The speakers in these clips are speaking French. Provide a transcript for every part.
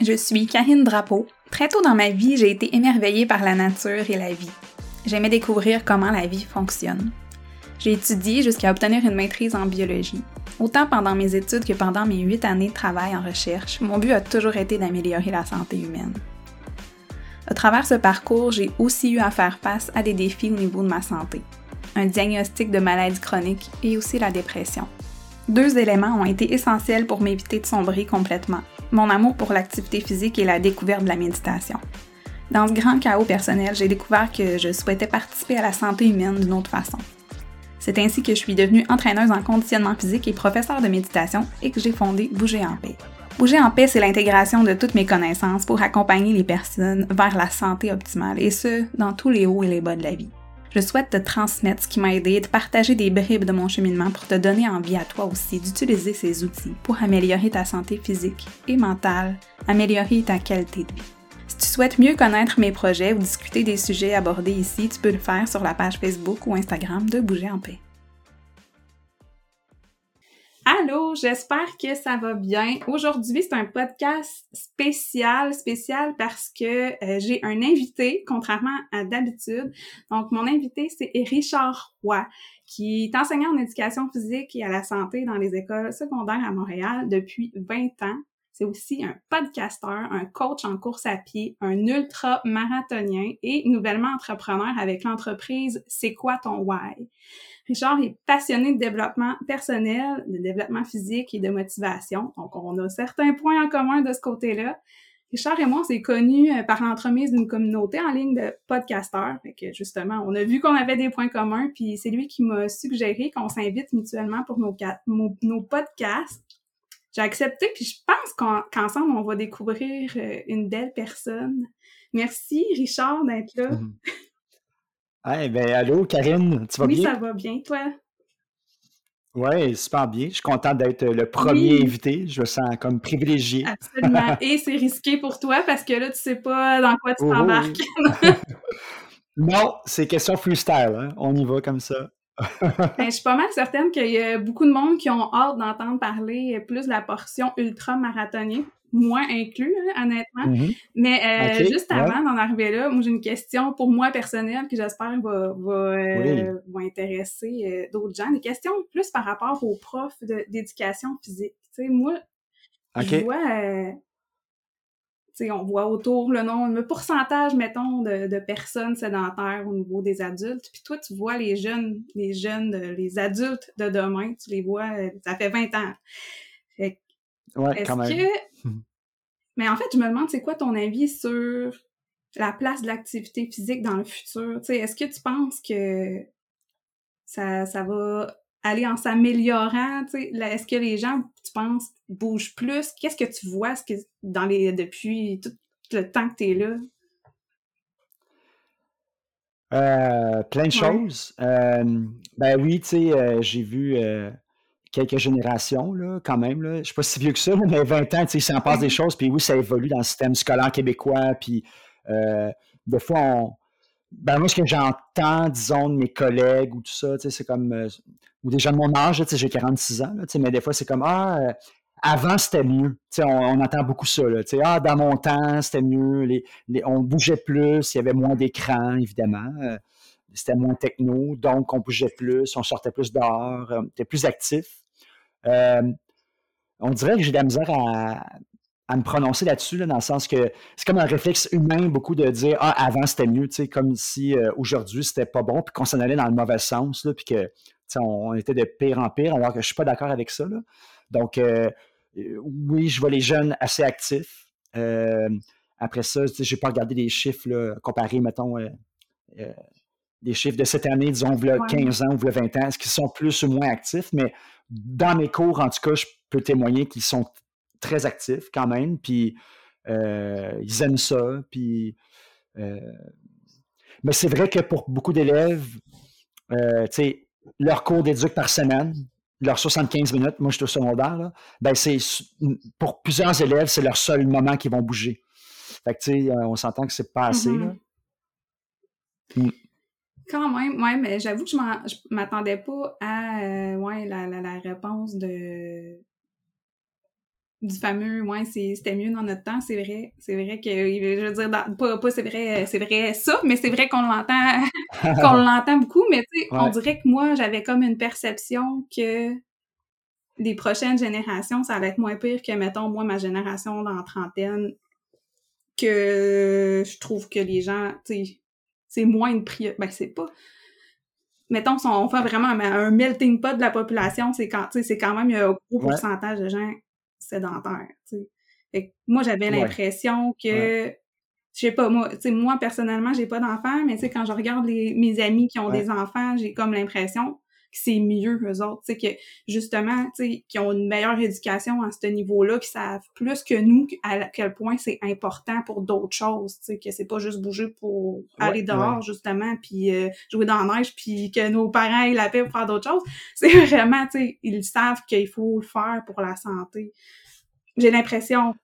Je suis Karine Drapeau. Très tôt dans ma vie, j'ai été émerveillée par la nature et la vie. J'aimais découvrir comment la vie fonctionne. J'ai étudié jusqu'à obtenir une maîtrise en biologie. Autant pendant mes études que pendant mes huit années de travail en recherche, mon but a toujours été d'améliorer la santé humaine. À travers ce parcours, j'ai aussi eu à faire face à des défis au niveau de ma santé. Un diagnostic de maladie chronique et aussi la dépression. Deux éléments ont été essentiels pour m'éviter de sombrer complètement. Mon amour pour l'activité physique et la découverte de la méditation. Dans ce grand chaos personnel, j'ai découvert que je souhaitais participer à la santé humaine d'une autre façon. C'est ainsi que je suis devenue entraîneuse en conditionnement physique et professeure de méditation et que j'ai fondé Bouger en paix. Bouger en paix, c'est l'intégration de toutes mes connaissances pour accompagner les personnes vers la santé optimale, et ce, dans tous les hauts et les bas de la vie. Je souhaite te transmettre ce qui m'a aidé, de partager des bribes de mon cheminement pour te donner envie à toi aussi d'utiliser ces outils pour améliorer ta santé physique et mentale, améliorer ta qualité de vie. Si tu souhaites mieux connaître mes projets ou discuter des sujets abordés ici, tu peux le faire sur la page Facebook ou Instagram de Bouger en paix. Allô, j'espère que ça va bien. Aujourd'hui, c'est un podcast spécial, spécial parce que euh, j'ai un invité, contrairement à d'habitude. Donc, mon invité, c'est Richard Roy, qui est enseignant en éducation physique et à la santé dans les écoles secondaires à Montréal depuis 20 ans. C'est aussi un podcasteur, un coach en course à pied, un ultra-marathonien et nouvellement entrepreneur avec l'entreprise C'est quoi ton why? Richard est passionné de développement personnel, de développement physique et de motivation. Donc, on a certains points en commun de ce côté-là. Richard et moi, on s'est connus euh, par l'entremise d'une communauté en ligne de podcasteurs. Fait justement, on a vu qu'on avait des points communs, puis c'est lui qui m'a suggéré qu'on s'invite mutuellement pour nos, podcasts j'ai accepté, puis je pense qu'ensemble, on va découvrir euh, une belle personne. Merci, Richard, d'être là. Eh ben, allô, Karine, tu vas bien? Oui, ça va bien, toi? Oui, super bien. Je suis contente d'être le premier invité. Je me sens comme privilégié. Absolument. Et c'est risqué pour toi parce que là, tu sais pas dans quoi tu oh, t'embarques. non, c'est question freestyle. Hein? On y va comme ça. Ben, je suis pas mal certaine qu'il y a beaucoup de monde qui ont hâte d'entendre parler plus de la portion ultra-marathonienne, moins inclus, honnêtement. Mm-hmm. Mais euh, juste avant d'en arriver là, moi j'ai une question pour moi personnelle qui j'espère va, va, euh, va intéresser euh, d'autres gens. Des questions plus par rapport aux profs d'éducation physique. Sais, moi, je vois on voit autour le nombre, le pourcentage, mettons, de, personnes sédentaires au niveau des adultes. Puis toi, tu vois les jeunes, les jeunes, les adultes de demain, tu les vois, ça fait 20 ans. Fait, ouais, quand même. Que... Mais en fait, je me demande, c'est quoi ton avis sur la place de l'activité physique dans le futur? Est-ce que tu penses que ça, ça va aller en s'améliorant? Est-ce que les gens, tu penses, bougent plus? Qu'est-ce que tu vois que dans les, depuis tout le temps que tu es là? Euh, plein de choses. Euh, ben oui, tu sais, euh, j'ai vu quelques générations, là, quand même. Là. Je suis pas si vieux que ça, mais 20 ans, tu sais, ça en passe des choses. Puis oui, ça évolue dans le système scolaire québécois. Puis des fois, on, ben moi, ce que j'entends, disons, de mes collègues ou tout ça, c'est comme ou des gens de mon âge, j'ai 46 ans, mais des fois, c'est comme Ah, euh, avant, c'était mieux. On, on, entend beaucoup ça. Là, ah, dans mon temps, c'était mieux. Les, on bougeait plus, il y avait moins d'écran, évidemment. Euh, c'était moins techno, donc on bougeait plus, on sortait plus dehors, on était plus actif. Euh, on dirait que j'ai de la misère à, à me prononcer là-dessus, dans le sens que c'est comme un réflexe humain, beaucoup de dire Ah, avant c'était mieux, comme si aujourd'hui c'était pas bon, puis qu'on s'en allait dans le mauvais sens, là, puis que on, était de pire en pire, alors que je ne suis pas d'accord avec ça. Donc, euh, euh, oui, je vois les jeunes assez actifs. Euh, après ça, je n'ai pas regardé les chiffres là, comparés, mettons, les chiffres de cette année, disons, a 15 ans ou 20 ans, est-ce qu'ils sont plus ou moins actifs? Mais dans mes cours, en tout cas, je peux témoigner qu'ils sont très actifs quand même, puis ils aiment ça, puis... mais c'est vrai que pour beaucoup d'élèves, sais, leur cours d'éduc par semaine, leurs 75 minutes, moi je suis au secondaire, ben c'est pour plusieurs élèves, c'est leur seul moment qu'ils vont bouger. Fait que tu sais, euh, on s'entend que c'est pas assez. Mm-hmm. Mm. Quand même, ouais, mais j'avoue que je m'attendais pas à euh, ouais, la, la, réponse de du fameux ouais c'était mieux dans notre temps. C'est vrai c'est vrai que je veux dire pas, pas c'est vrai c'est vrai ça mais c'est vrai qu'on l'entend qu'on l'entend beaucoup. Mais tu sais on dirait que moi j'avais comme une perception que les prochaines générations ça allait être moins pire que mettons moi ma génération dans la trentaine que je trouve que les gens tu sais c'est moins une priorité ben c'est pas mettons, si on fait vraiment un, melting pot de la population, c'est quand, c'est quand même un gros pourcentage de gens sédentaires. moi, j'avais l'impression que, je sais pas, moi, moi, personnellement, j'ai pas d'enfants, mais quand je regarde les, mes amis qui ont des enfants, j'ai comme l'impression c'est mieux eux autres, tu sais que justement, tu sais qui ont une meilleure éducation à ce niveau-là, qui savent plus que nous à quel point c'est important pour d'autres choses, tu sais que c'est pas juste bouger pour aller dehors justement puis euh, jouer dans la neige puis que nos parents aient la paix pour faire d'autres choses, c'est vraiment tu sais ils savent qu'il faut le faire pour la santé. J'ai l'impression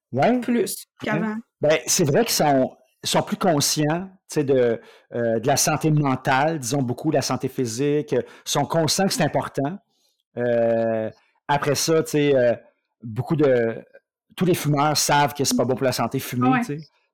plus qu'avant. Ben, c'est vrai qu'ils sont sont plus conscients de, euh, de la santé mentale, disons beaucoup la santé physique, sont conscients que c'est important. Euh, après ça, euh, beaucoup de. Tous les fumeurs savent que c'est pas bon pour la santé fumer,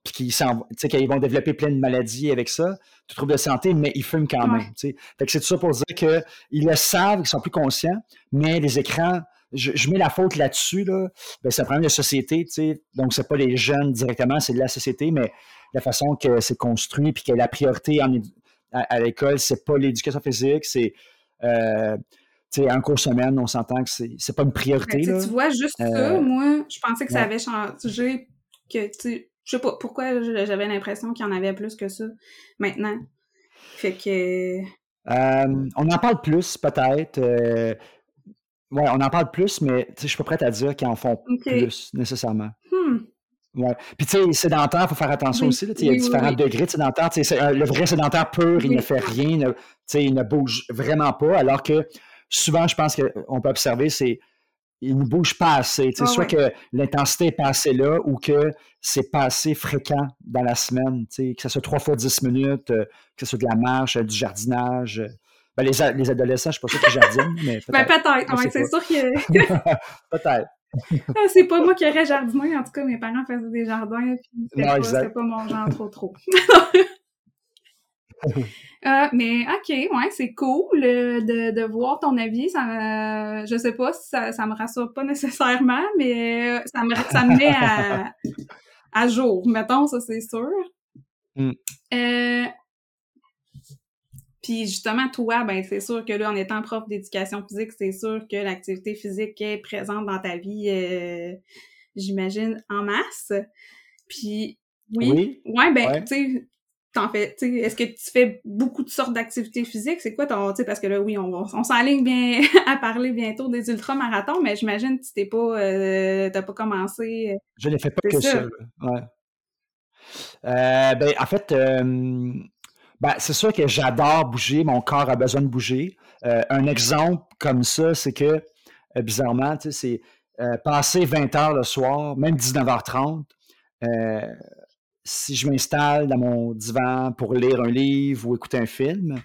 puis qu'ils vont développer plein de maladies avec ça, tout trouble de santé, mais ils fument quand même. Fait que c'est tout ça pour dire qu'ils le savent, ils sont plus conscients, mais les écrans je, mets la faute là-dessus, là. Ben, c'est un problème de société, tu sais. Donc, c'est pas les jeunes directement, c'est de la société, mais la façon que c'est construit, puis que la priorité à, à l'école, c'est pas l'éducation physique, c'est euh, un cours semaine, on s'entend que c'est pas une priorité. Ben, tu vois, juste ça, euh, moi, je pensais que ça avait changé, que, tu je sais pas pourquoi j'avais l'impression qu'il y en avait plus que ça maintenant? Fait que. Euh, on en parle plus, peut-être. Oui, on en parle plus, mais je suis pas prête à dire qu'ils en font plus, nécessairement. Hmm. Ouais. Puis, tu sais, sédentaire, il faut faire attention aussi. il y a différents degrés de sédentaire. le vrai sédentaire pur, il ne fait rien, il ne bouge vraiment pas, alors que souvent, je pense qu'on peut observer, c'est il ne bouge pas assez. Ah soit que l'intensité est pas assez là ou que c'est pas assez fréquent dans la semaine. Que ce soit trois fois dix minutes, euh, que ce soit de la marche, euh, du jardinage. Euh, ben, les, les, adolescents, je ne sais pas sûr qu'ils jardinent, mais peut-être. Ben, peut-être, c'est sûr que. peut-être. Ah, c'est pas moi qui aurais jardiné, en tout cas, mes parents faisaient des jardins, puis c'était pas, pas, mon genre trop trop. euh, mais ok, ouais, c'est cool euh, de, de, voir ton avis. Ça, je sais pas si ça, ça me rassure pas nécessairement, mais euh, ça me, ça me met à, à jour, mettons, ça c'est sûr. Mm. Euh, puis justement, toi, ben c'est sûr que là, en étant prof d'éducation physique, c'est sûr que l'activité physique est présente dans ta vie, euh, j'imagine, en masse. Puis oui, ouais, ben tu sais, t'en fais, tu sais, est-ce que tu fais beaucoup de sortes d'activités physiques? C'est quoi ton, tu sais, parce que là, oui, on, on s'enligne bien à parler bientôt des ultramarathons, mais j'imagine que tu t'es pas, euh, t'as pas commencé. Euh, Je ne fais pas que ça. ouais. ben, en fait, ben, c'est sûr que j'adore bouger, mon corps a besoin de bouger. Euh, un exemple comme ça, c'est que, euh, bizarrement, c'est euh, passer 20 heures le soir, même 19h30, si je m'installe dans mon divan pour lire un livre ou écouter un film,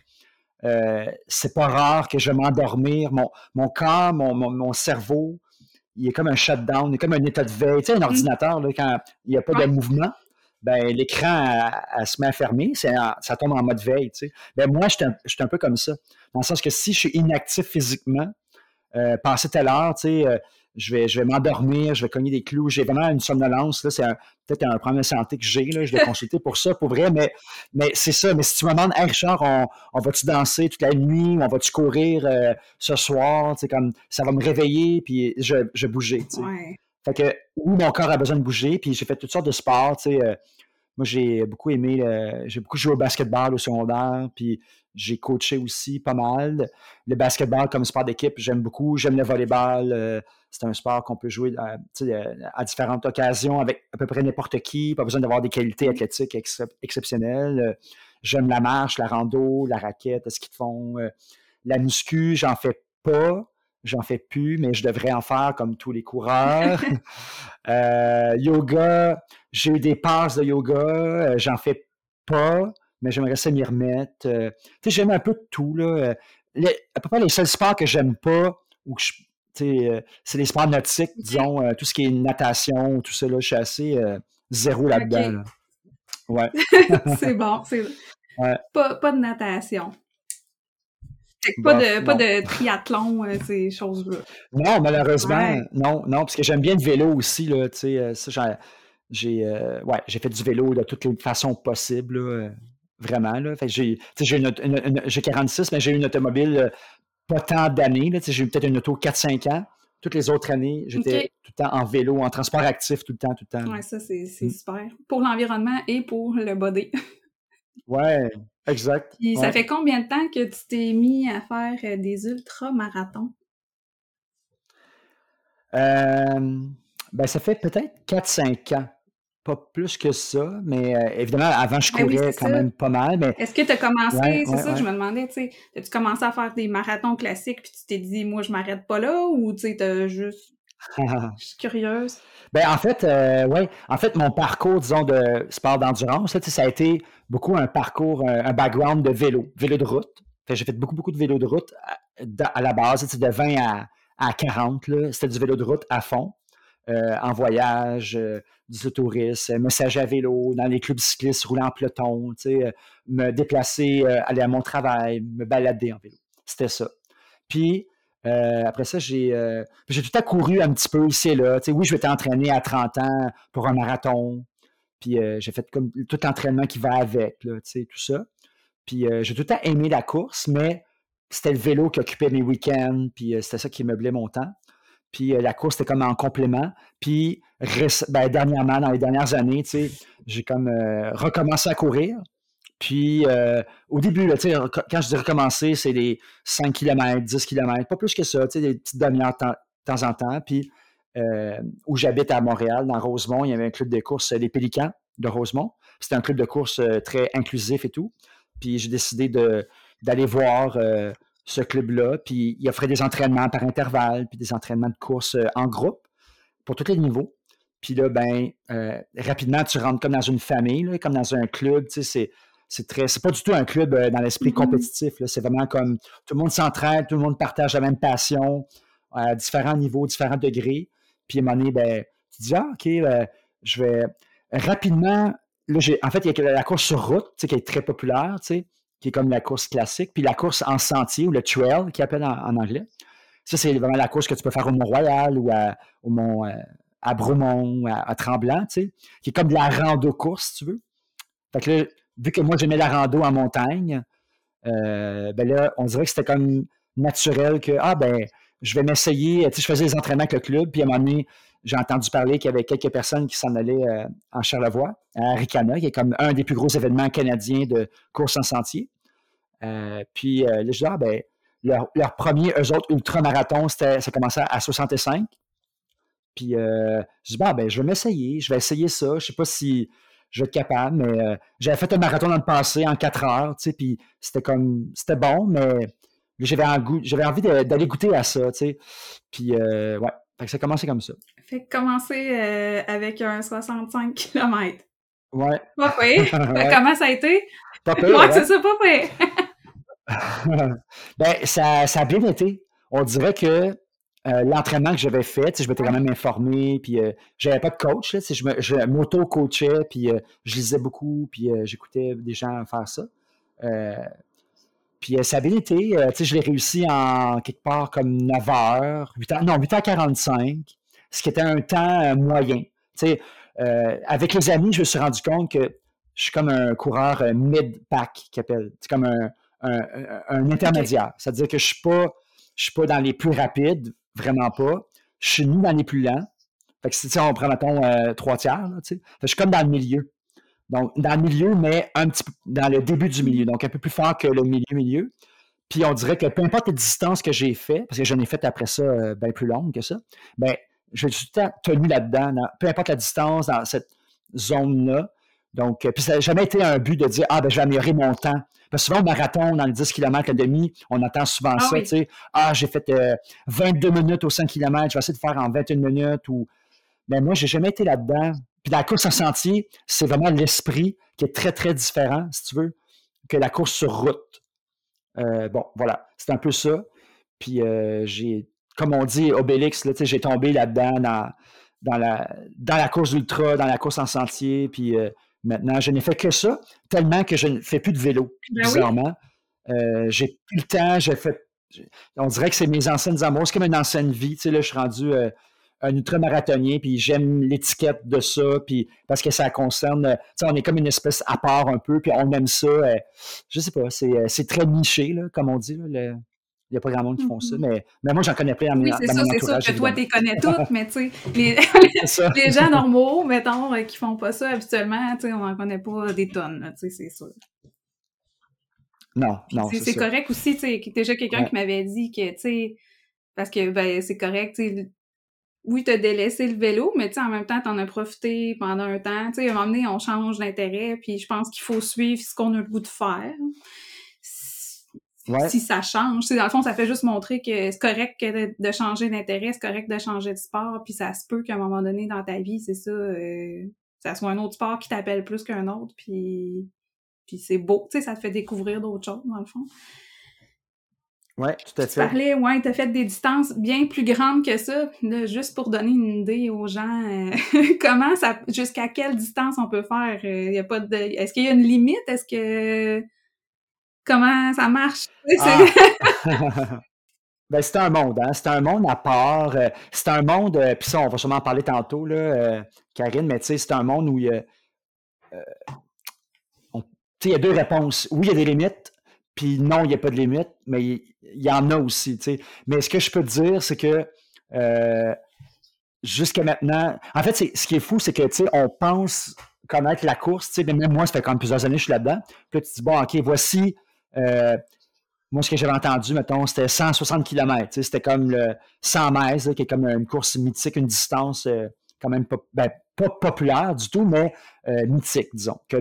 c'est pas rare que je vais m'endormir. Mon, mon corps, mon, mon, cerveau, il est comme un shutdown, il est comme un état de veille. Tu sais, un mmh. ordinateur, là, quand il n'y a pas de mouvement, ben, l'écran se met à fermer, ça tombe en mode veille. Ben, moi, je suis un, peu comme ça. Dans le sens que si je suis inactif physiquement, euh, passer telle heure, tu sais, euh, je vais, je vais m'endormir, je vais cogner des clous. J'ai vraiment une somnolence. C'est peut-être un problème de santé que j'ai. Je vais consulter pour ça, pour vrai. Mais, mais c'est ça. Mais si tu me demandes, hey Richard, on, va-tu danser toute la nuit ou on va-tu courir euh, ce soir? Comme, ça va me réveiller, puis je, je vais bouger. Fait que, où mon corps a besoin de bouger, puis j'ai fait toutes sortes de sports. Euh, moi, j'ai beaucoup aimé, j'ai beaucoup joué au basketball au secondaire, puis j'ai coaché aussi pas mal. Le basketball comme sport d'équipe, j'aime beaucoup. J'aime le volleyball. Euh, c'est un sport qu'on peut jouer à, euh, à, différentes occasions avec à peu près n'importe qui. Pas besoin d'avoir des qualités athlétiques exceptionnelles. J'aime la marche, la rando, la raquette, ce qu'ils font. La muscu, j'en fais pas. J'en fais plus, mais je devrais en faire comme tous les coureurs. Euh, yoga, j'ai eu des passes de yoga, euh, j'en fais pas, mais j'aimerais ça m'y remettre. Euh, tu sais, j'aime un peu de tout. Là. à peu près les seuls sports que j'aime pas ou que je, c'est les sports nautiques, disons, tout ce qui est natation, tout ça, là, je suis assez zéro là-dedans. Ouais. c'est bon, c'est pas, pas de natation. Pas, de, pas de triathlon, ces choses-là. Non, malheureusement, non, non, parce que j'aime bien le vélo aussi, là, tu sais, ça, j'ai euh, ouais, fait du vélo de toutes les façons possibles, euh, vraiment. Là. j'ai, j'ai 46, mais j'ai eu une automobile euh, pas tant d'années. J'ai eu peut-être une auto 4-5 ans. Toutes les autres années, j'étais tout le temps en vélo, en transport actif, tout le temps, tout le temps. Oui, ça, c'est, mm. super. Pour l'environnement et pour le body. ouais, exact. Puis ça fait combien de temps que tu t'es mis à faire des ultramarathons? ben, ça fait peut-être 4-5 ans. Pas plus que ça, mais euh, évidemment, avant, je ben courais quand même pas mal. Mais... Est-ce que tu as commencé, c'est ça, je me demandais, tu sais, as-tu commencé à faire des marathons classiques puis tu t'es dit, moi, je m'arrête pas là ou tu sais, t'as juste. je suis curieuse. Ben, en fait, euh, ouais, en fait, mon parcours, disons, de sport d'endurance, ça a été beaucoup un parcours, euh, un, background de vélo, vélo de route. J'ai fait beaucoup, beaucoup de vélo de route à, la base, de 20 à, à 40, c'était du vélo de route à fond. Euh, en voyage, euh, du tourisme, message à vélo, dans les clubs cyclistes, rouler en peloton, euh, me déplacer, aller à mon travail, me balader en vélo. C'était ça. Puis, après ça, j'ai j'ai tout à couru un petit peu ici et là. oui, je m'étais entraîné à 30 ans pour un marathon. Puis j'ai fait comme tout l'entraînement qui va avec, tout ça. Puis j'ai tout à aimé la course, mais c'était le vélo qui occupait mes week-ends, puis c'était ça qui meublait mon temps. Puis euh, la course, c'était comme en complément. Puis ben, dernièrement, dans les dernières années, j'ai comme euh, recommencé à courir. Puis euh, au début, là, quand je dis recommencer, c'est des 5 km, 10 km, pas plus que ça, des petites demi-heures de temps en temps. Puis où j'habite à Montréal, dans Rosemont, il y avait un club de course, les Pélicans de Rosemont. C'était un club de course très inclusif et tout. Puis j'ai décidé d'aller voir ce club-là, puis il offrait des entraînements par intervalle, puis des entraînements de course euh, en groupe pour tous les niveaux. Puis là, ben, euh, rapidement, tu rentres comme dans une famille, comme dans un club, tu sais, c'est très, c'est pas du tout un club euh, dans l'esprit mm-hmm. compétitif. C'est vraiment comme tout le monde s'entraide, tout le monde partage la même passion à différents niveaux, différents degrés. Puis à un moment donné, ben, tu dis, ah, OK, ben, je vais rapidement. Là, en fait, il y a la course sur route, qui est très populaire, tu sais qui est comme la course classique, puis la course en sentier ou le trail, qui appelle en, anglais. Ça, c'est vraiment la course que tu peux faire au Mont-Royal ou à, au Mont, euh, à Bromont, à, Tremblant, tu sais, qui est comme de la rando-course, si tu veux. Fait que là, vu que moi, j'aimais la rando en montagne, euh, ben là, on dirait que c'était comme naturel que, ah, ben, je vais m'essayer. Tu sais, je faisais des entraînements avec le club, puis à un moment donné, j'ai entendu parler qu'il y avait quelques personnes qui s'en allaient euh, en Charlevoix, à Ricana, qui est comme un des plus gros événements canadiens de course en sentier. Euh, puis euh, les ah, ben, leur, premier, eux autres, ultramarathon, ça commençait à 65. Puis je dis, bah, ben, je vais m'essayer, je vais essayer ça. Je ne sais pas si je vais être capable, mais j'avais fait un marathon dans le passé en 4 heures, tu sais, puis c'était comme, c'était bon, mais j'avais envie d'aller goûter à ça, tu sais. Puis, ouais, fait que ça a commencé comme ça. Fait que commencer euh, avec un 65 km. Ouais. Pas fait. Comment ça a été? Pas peur. Ouais, c'est ça, pas ben, ça, ça, a bien été. On dirait que euh, l'entraînement que j'avais fait, je m'étais quand même informé, puis euh, j'avais pas de coach, là, je, je m'auto-coachais, puis je lisais beaucoup, puis j'écoutais des gens faire ça. Puis ça a bien été, je l'ai réussi en quelque part comme 9 heures, 8 heures, non, 8h45 ce qui était un temps euh, moyen. Euh, avec les amis, je me suis rendu compte que je suis comme un coureur euh, mid-pack, qui appelle. C'est comme un, intermédiaire. C'est-à-dire que je ne suis, pas, suis pas dans les plus rapides, vraiment pas. Je suis ni dans les plus lents. Fait que si on prend, mettons, trois tiers, je suis comme dans le milieu. Donc, dans le milieu, mais un petit peu dans le début du milieu. Donc, un peu plus fort que le milieu-milieu. Puis on dirait que peu importe les distances que j'ai fait, parce que j'en ai fait après ça bien plus longues que ça, ben je suis tout le temps tenu là-dedans, peu importe la distance, dans cette zone-là. Donc, euh, puis ça n'a jamais été un but de dire Ah, ben, je vais améliorer mon temps. Parce que souvent, au marathon, dans les 10 km et demi, on entend souvent ah ça, tu sais. Ah, j'ai fait 22 euh, minutes au 5 km, je vais essayer de faire en 21 minutes. Ou... Mais moi, j'ai jamais été là-dedans. Puis la course en sentier, c'est vraiment l'esprit qui est très, très différent, si tu veux, que la course sur route. Euh, bon, voilà, c'est un peu ça. Puis j'ai comme on dit, Obélix, j'ai tombé là-dedans dans, dans, la, dans la course ultra, dans la course en sentier, puis maintenant, je n'ai fait que ça, tellement que je ne fais plus de vélo, ben bizarrement. Euh, j'ai plus le temps, j'ai fait. On dirait que c'est mes anciennes amours, c'est comme une ancienne vie. Tu sais, là, je suis rendu euh, un ultramarathonien, puis j'aime l'étiquette de ça, puis parce que ça concerne. Tu sais, on est comme une espèce à part un peu, puis on aime ça. je sais pas, c'est très niché, là, comme on dit. Là, il n'y a pas grand monde qui font ça, mm-hmm. mais, mais moi, j'en connais plein Oui, c'est ça, c'est sûr que toi, tu connais toutes, mais tu sais, les, les, gens normaux, mettons, euh, qui font pas ça habituellement, tu sais, on n'en connaît pas des tonnes, tu sais, c'est sûr. Non, non, c'est correct aussi, tu sais, déjà quelqu'un qui m'avait dit que, tu sais, parce que, ben, c'est correct, tu sais, oui, t'as délaissé le vélo, mais tu sais, en même temps, t'en as profité pendant un temps. Tu sais, à un moment donné, on change d'intérêt, puis je pense qu'il faut suivre ce qu'on a le goût de faire si ça change. dans le fond, ça fait juste montrer que c'est correct de, changer d'intérêt, c'est correct de changer de sport, puis ça se peut qu'à un moment donné dans ta vie, c'est ça, euh, ça soit un autre sport qui t'appelle plus qu'un autre, puis, puis c'est beau, tu sais, ça te fait découvrir d'autres choses, dans le fond. Oui, tout à fait. Tu parlais, ouais, t'as fait des distances bien plus grandes que ça. juste pour donner une idée aux gens, euh, comment ça, jusqu'à quelle distance on peut faire? Euh, y a pas de, est-ce qu'il y a une limite? Est-ce que comment ça marche? Ah. ben, c'est un monde, hein? C'est un monde à part. Euh, c'est un monde, euh, puis ça, on va sûrement en parler tantôt, là, euh, Karine, mais tu sais, c'est un monde où il y a. il y a deux réponses. Oui, il y a des limites, puis non, il n'y a pas de limites, mais il, y en a aussi. Mais ce que je peux te dire, c'est que jusqu'à maintenant, en fait, ce qui est fou, c'est que on pense connaître la course, mais même moi, ça fait quand même plusieurs années que je suis là-dedans. Puis là, tu te dis, bon, OK, voici euh, moi, ce que j'avais entendu, mettons, c'était 160 km. C'était comme le 100 mètres, qui est comme une course mythique, une distance euh, quand même pas, ben, pas, populaire du tout, mais euh, mythique, disons. Que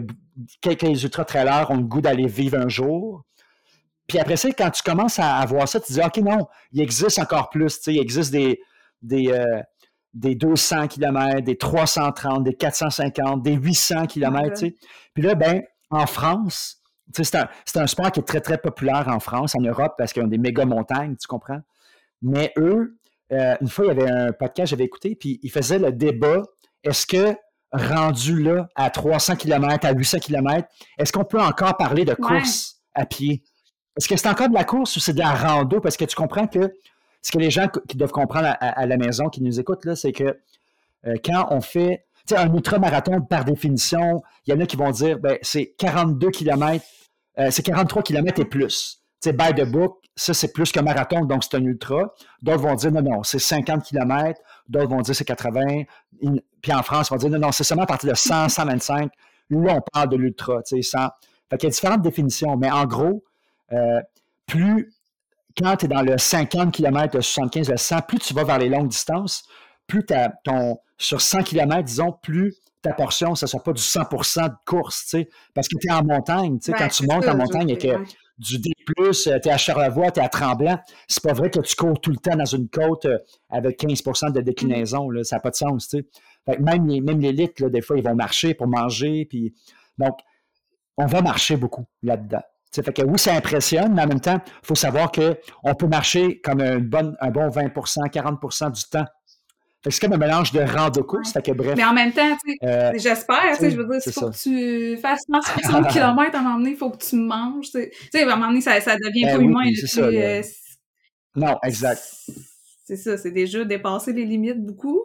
quelques ultra-trailers ont le goût d'aller vivre un jour. Puis après ça, quand tu commences à, voir ça, tu te dis, OK, non, il existe encore plus. Il existe des, des, des 200 km, des 330, des 450, des 800 km. Puis là, ben, en France, c'est un, un, sport qui est très, très populaire en France, en Europe, parce qu'ils ont des méga montagnes, tu comprends? Mais eux, euh, une fois, il y avait un podcast j'avais écouté, puis ils faisaient le débat est-ce que rendu là à 300 km, à 800 km, est-ce qu'on peut encore parler de course à pied? Est-ce que c'est encore de la course ou c'est de la rando? Parce que tu comprends que ce que les gens qui doivent comprendre à, la maison, qui nous écoutent, là, c'est que euh, quand on fait un ultramarathon, par définition, il y en a qui vont dire ben, c'est 42 km euh, c'est 43 km et plus. sais, by the book, ça, c'est plus qu'un marathon, donc c'est un ultra. D'autres vont dire non, non, c'est 50 km. D'autres vont dire c'est 80. Puis en France, ils vont dire non, non, c'est seulement à partir de 100, 125. Là, on parle de l'ultra. Fait qu'il y a différentes définitions, mais en gros, euh, plus quand tu es dans le 50 km, le 75, le 100, plus tu vas vers les longues distances, plus ton, sur 100 km, disons, plus ta portion, ça ne soit pas du 100 de course, tu sais, parce que tu es en montagne, tu sais, quand tu montes en montagne et que du D+, euh, tu es à Charlevoix, tu es à Tremblant, c'est pas vrai que tu cours tout le temps dans une côte euh, avec 15% de déclinaison, là, ça n'a pas de sens, tu sais. même, les, même l'élite, des fois, ils vont marcher pour manger, puis donc, on va marcher beaucoup là-dedans. Fait que oui, ça impressionne, mais en même temps, il faut savoir qu'on peut marcher comme une bonne, un bon 20% 40% du temps c'est comme un mélange de rando-course, fait que bref. Mais en même temps, euh, j'espère, tu sais, je veux dire, il faut que tu fasses 60 km à un moment donné, il faut que tu manges, tu sais, à un moment donné, ça, ça devient ben pas humain. ça, euh, non, exact. C'est ça, c'est déjà dépasser les limites beaucoup.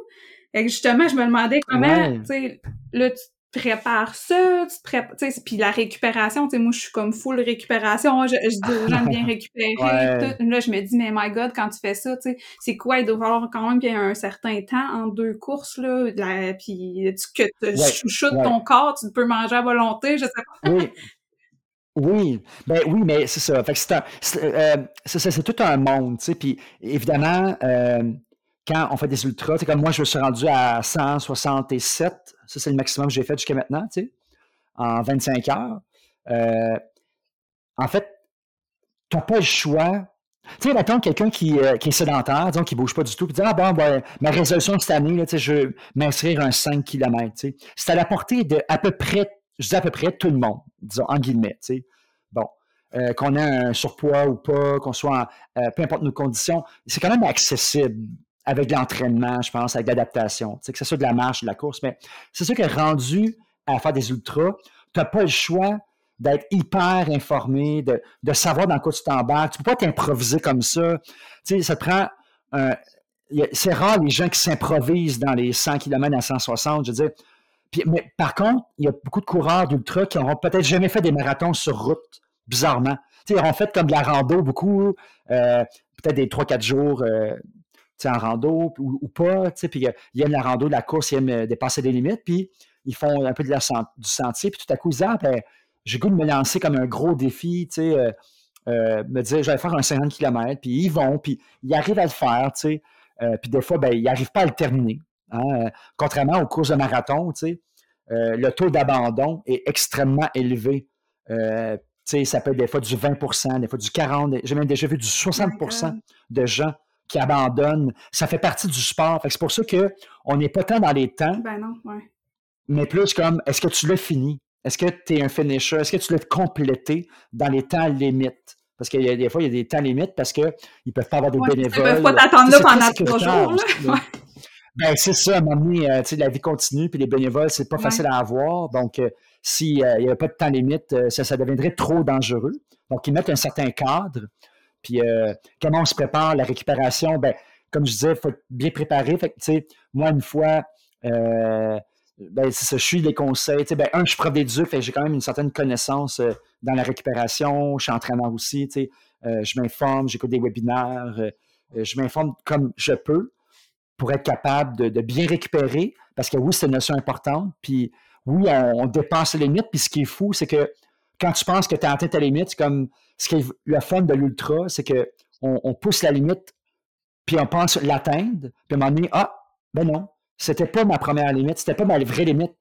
Et justement, je me demandais comment, tu sais, là, tu prépares ça, tu te prépares, tu sais, puis la récupération, tu sais, moi, je suis comme full récupération, je, je dis aux gens de bien récupérer, là, je me dis, mais my God, quand tu fais ça, tu sais, c'est quoi, il doit falloir quand même qu'il y ait un certain temps en deux courses, là, puis tu, que tu chouchoutes ton corps, tu peux manger à volonté, je sais pas. Oui. Oui, ben oui, mais c'est ça. Fait que c'est, euh, c'est, tout un monde, tu sais. Puis évidemment, euh, quand on fait des ultras, comme moi, je me suis rendu à 167 ça, c'est le maximum que j'ai fait jusqu'à maintenant, en 25 heures. Euh, en fait, tu n'as pas le choix. Tu sais, maintenant, quelqu'un qui, euh, est sédentaire, disons, qui ne bouge pas du tout, puis dit Ah bon, ben, ma résolution cette année, je vais m'inscrire un 5 km. C'est à la portée de à peu près, je dis à peu près tout le monde, disons, en guillemets. Bon. euh, qu'on ait un surpoids ou pas, qu'on soit, en, peu importe nos conditions, c'est quand même accessible avec l'entraînement, je pense, avec l'adaptation. Que ce soit de la marche, de la course, mais c'est sûr que rendu à faire des ultras, tu n'as pas le choix d'être hyper informé, de, de, savoir dans quoi tu t'embarques. Tu ne peux pas t'improviser comme ça. Tu sais, ça prend c'est rare les gens qui s'improvisent dans les 100 km à 160, je veux dire. Mais par contre, il y a beaucoup de coureurs d'ultra qui n'auront peut-être jamais fait des marathons sur route, bizarrement. Ils auront fait comme de la rando beaucoup, euh, peut-être des 3-4 jours euh, en rando ou, pas. Puis ils aiment la rando, la course, ils aiment euh, dépasser des limites, puis ils font un peu de la, du sentier, puis tout à coup, ils disent Ah, ben, j'ai goût de me lancer comme un gros défi, tu sais. me dire, je vais faire un 50 km, puis ils vont, puis ils arrivent à le faire, tu sais. Euh, puis des fois, ben, ils n'arrivent pas à le terminer. Hein. Euh, contrairement aux courses de marathon, tu euh, le taux d'abandon est extrêmement élevé. ça peut être des fois du 20% des fois du 40 J'ai même déjà vu du 60% de gens qui abandonnent. Ça fait partie du sport. C'est pour ça qu'on n'est pas tant dans les temps. Ben non, ouais. Mais plus comme, est-ce que tu l'as fini? Est-ce que tu es un finisher? Est-ce que tu l'as complété dans les temps limites? Parce qu'il y a des fois, il y a des temps limites parce qu'ils ne peuvent pas avoir des bénévoles. Ils ne peuvent pas t'attendre là pendant trois jours. Ben, c'est ça, à un moment donné, euh, la vie continue, puis les bénévoles, c'est pas facile à avoir. Donc, euh, s'il n'y avait pas de temps limite, euh, ça, ça, deviendrait trop dangereux. Donc, ils mettent un certain cadre. Puis, comment on se prépare, la récupération? Ben, comme je disais, il faut être bien préparé. Fait moi, une fois, ben, c'est ça, je suis les conseils. ben, un, je suis prof d'éduc, j'ai quand même une certaine connaissance euh, dans la récupération. Je suis entraîneur aussi. Euh, je m'informe, j'écoute des webinaires. Euh, je m'informe comme je peux pour être capable de, bien récupérer. Parce que oui, c'est une notion importante. Puis oui, on, dépasse les limites. Puis ce qui est fou, c'est que quand tu penses que tu as atteint ta limite, c'est comme ce qui est le fun de l'ultra, c'est qu'on on pousse la limite, puis on pense l'atteindre. Puis à un moment donné, ah, ben non, c'était pas ma première limite, c'était pas ma vraie limite.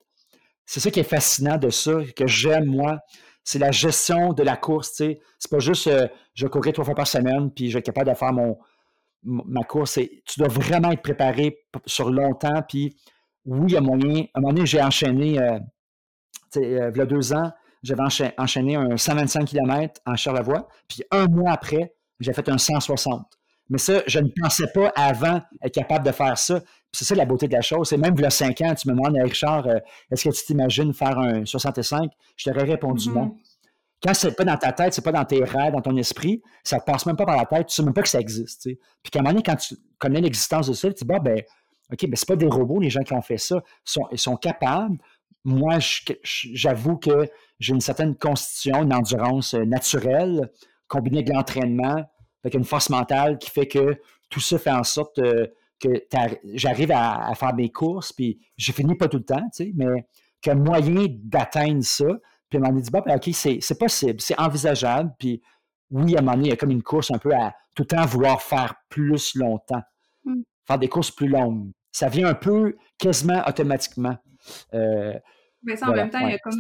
C'est ça qui est fascinant de ça, que j'aime, moi. C'est la gestion de la course, tu sais. C'est pas juste, euh, je courir trois fois par semaine, puis je vais être capable de faire mon, ma course. Tu dois vraiment être préparé sur longtemps, puis oui, il y a moyen. À un moment donné, j'ai enchaîné, euh, euh, il y a deux ans, j'avais enchaîné un 125 km en Charlevoix, puis un mois après, j'ai fait un 160. Mais ça, je ne pensais pas avant être capable de faire ça. C'est ça la beauté de la chose. C'est même il y a cinq ans, tu me demandes, Richard, euh, est-ce que tu t'imagines faire un 65? Je t'aurais répondu non. Mm-hmm. Quand c'est pas dans ta tête, c'est pas dans tes rêves, dans ton esprit, ça te passe même pas par la tête, tu sais même pas que ça existe. Puis qu'à un moment donné, quand tu connais l'existence de ça, tu dis, bah, ben, OK, ben, c'est pas des robots, les gens qui ont fait ça. Ils sont, ils sont capables. Moi, j'avoue que j'ai une certaine constitution, une endurance euh, naturelle, combinée avec l'entraînement, avec une force mentale qui fait que tout ça fait en sorte euh, que j'arrive à, faire mes courses, puis je finis pas tout le temps, tu sais, mais qu'il y a moyen d'atteindre ça. Puis à un moment donné, dit, bah, ben, OK, c'est possible, c'est envisageable. Puis oui, à un moment donné, il y a comme une course un peu à tout le temps vouloir faire plus longtemps, mmh. faire des courses plus longues. Ça vient un peu quasiment automatiquement. Euh, mais ça, en même temps, il y a comme,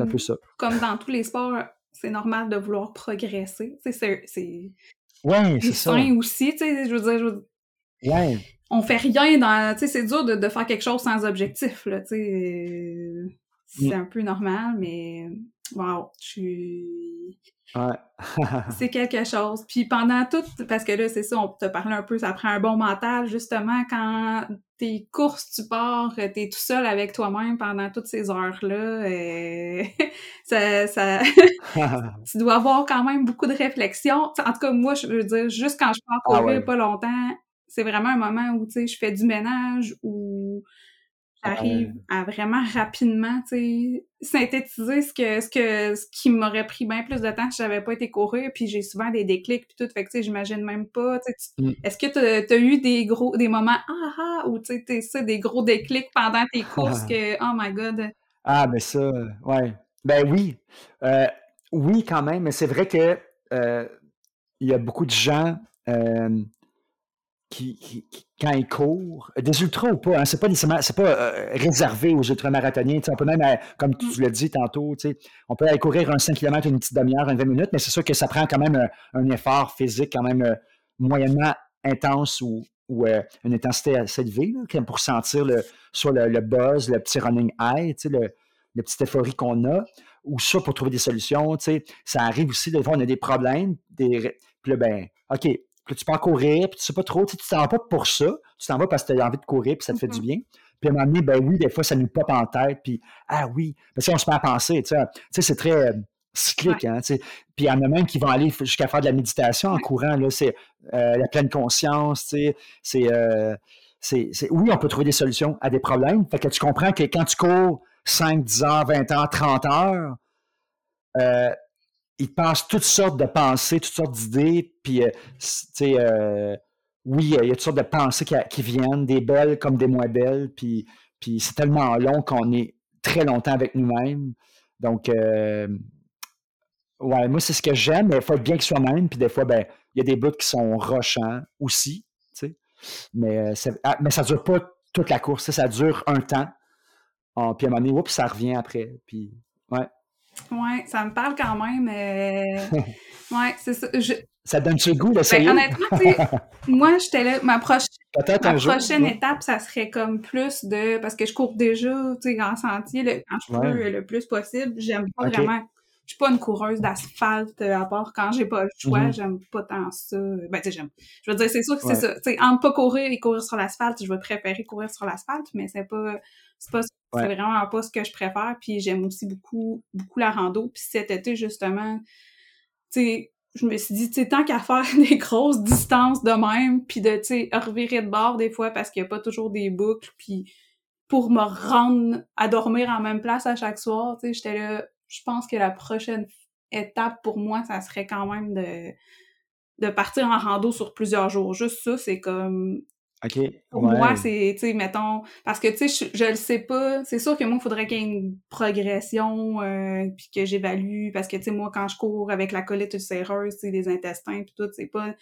comme dans tous les sports, c'est normal de vouloir progresser. C'est oui, c'est ça. aussi, tu sais, je veux dire, je Ouais. On fait rien dans, tu sais, c'est dur de, de, faire quelque chose sans objectif, là, tu sais. C'est mm. un peu normal, mais wow, je suis... Ouais. c'est quelque chose. Puis pendant tout, parce que là, c'est ça, on te parle un peu, ça prend un bon mental, justement, quand tes courses, tu pars, t'es tout seul avec toi-même pendant toutes ces heures-là, et ça, ça... tu dois avoir quand même beaucoup de réflexion. En tout cas, moi, je veux dire, juste quand je pars ah courir pas longtemps, c'est vraiment un moment où, tu sais, je fais du ménage, ou j'arrive à vraiment rapidement, tu sais, synthétiser ce que ce que ce qui m'aurait pris bien plus de temps si j'avais pas été courir, puis j'ai souvent des déclics puis tout, fait que tu sais, j'imagine même pas, tu sais, mm. est-ce que tu as eu des gros des moments ah ah ou tu sais ça des gros déclics pendant tes courses que oh my god? Ah mais ça ouais. Ben oui. Euh, oui quand même, mais c'est vrai que euh, il y a beaucoup de gens euh, qui, quand ils courent, des ultras ou pas, hein, c'est pas nécessairement, c'est pas euh, réservé aux ultramarathoniens. On peut même, euh, comme mm. tu l'as dit tantôt, on peut aller courir un 5 km une petite demi-heure, une 20 minutes, mais c'est sûr que ça prend quand même un, effort physique quand même euh, moyennement intense ou, ou une intensité assez élevée pour sentir le, soit le, buzz, le petit running high, le, la petite euphorie qu'on a, ou ça pour trouver des solutions. Ça arrive aussi, des fois, on a des problèmes, des... puis là, ben, OK, puis tu pars courir, puis tu sais pas trop, tu t'en vas pas pour ça, tu t'en vas parce que tu as envie de courir, puis ça te fait du mm-hmm. bien. Puis à un moment donné, ben oui, des fois, ça nous pop en tête, puis ah oui, ben si on se met à penser, tu sais, c'est très euh, cyclique, hein. Puis il y en a même qui vont aller jusqu'à faire de la méditation en courant, là, c'est euh, la pleine conscience, tu sais, euh, c'est, c'est, oui, on peut trouver des solutions à des problèmes. Fait que tu comprends que quand tu cours 5, 10 heures, 20 heures, 30 heures, il passe toutes sortes de pensées, toutes sortes d'idées, puis, tu sais, oui, il y a toutes sortes de pensées qui, viennent, des belles comme des moins belles, puis, puis c'est tellement long qu'on est très longtemps avec nous-mêmes. Donc, euh, ouais, moi, c'est ce que j'aime, mais il faut être bien que soi-même, puis des fois, ben, il y a des bouts qui sont rochants aussi, tu sais. Mais, euh, ah, mais ça dure pas toute la course, ça dure un temps. Ah, puis à un moment donné, oups, ça revient après. Puis, ouais. Ouais, ça me parle quand même. Euh, ouais, c'est ça. Ça donne-tu le goût d'essayer? Ben, honnêtement, moi, j'étais là. Ma, prochaine étape, ça serait comme plus de. Parce que je cours déjà, tu sais, en sentier, le, quand je peux le plus possible. J'aime pas vraiment. Je suis pas une coureuse d'asphalte, euh, à part quand j'ai pas le choix, mm-hmm. j'aime pas tant ça. Ben, tu sais, j'aime. Je veux dire, c'est sûr que c'est ça. Tu sais, entre pas courir et courir sur l'asphalte, je vais préférer courir sur l'asphalte, mais c'est pas. C'est pas c'est vraiment pas ce que je préfère. Puis j'aime aussi beaucoup, beaucoup la rando. Puis cet été, justement, tu sais, je me suis dit, tu sais, tant qu'à faire des grosses distances de même, puis de, tu sais, revirer de bord des fois parce qu'il n'y a pas toujours des boucles, puis pour me rendre à dormir en même place à chaque soir, tu sais, j'étais là, je pense que la prochaine étape pour moi, ça serait quand même de, de partir en rando sur plusieurs jours. Juste ça, c'est comme pour moi, c'est, tu sais, mettons, parce que, tu sais, je, le sais pas. C'est sûr que moi, il faudrait qu'il y ait une progression, euh, puis que j'évalue, parce que, tu sais, moi, quand je cours avec la colite ulcéreuse, tu des intestins, puis tout, c'est pas...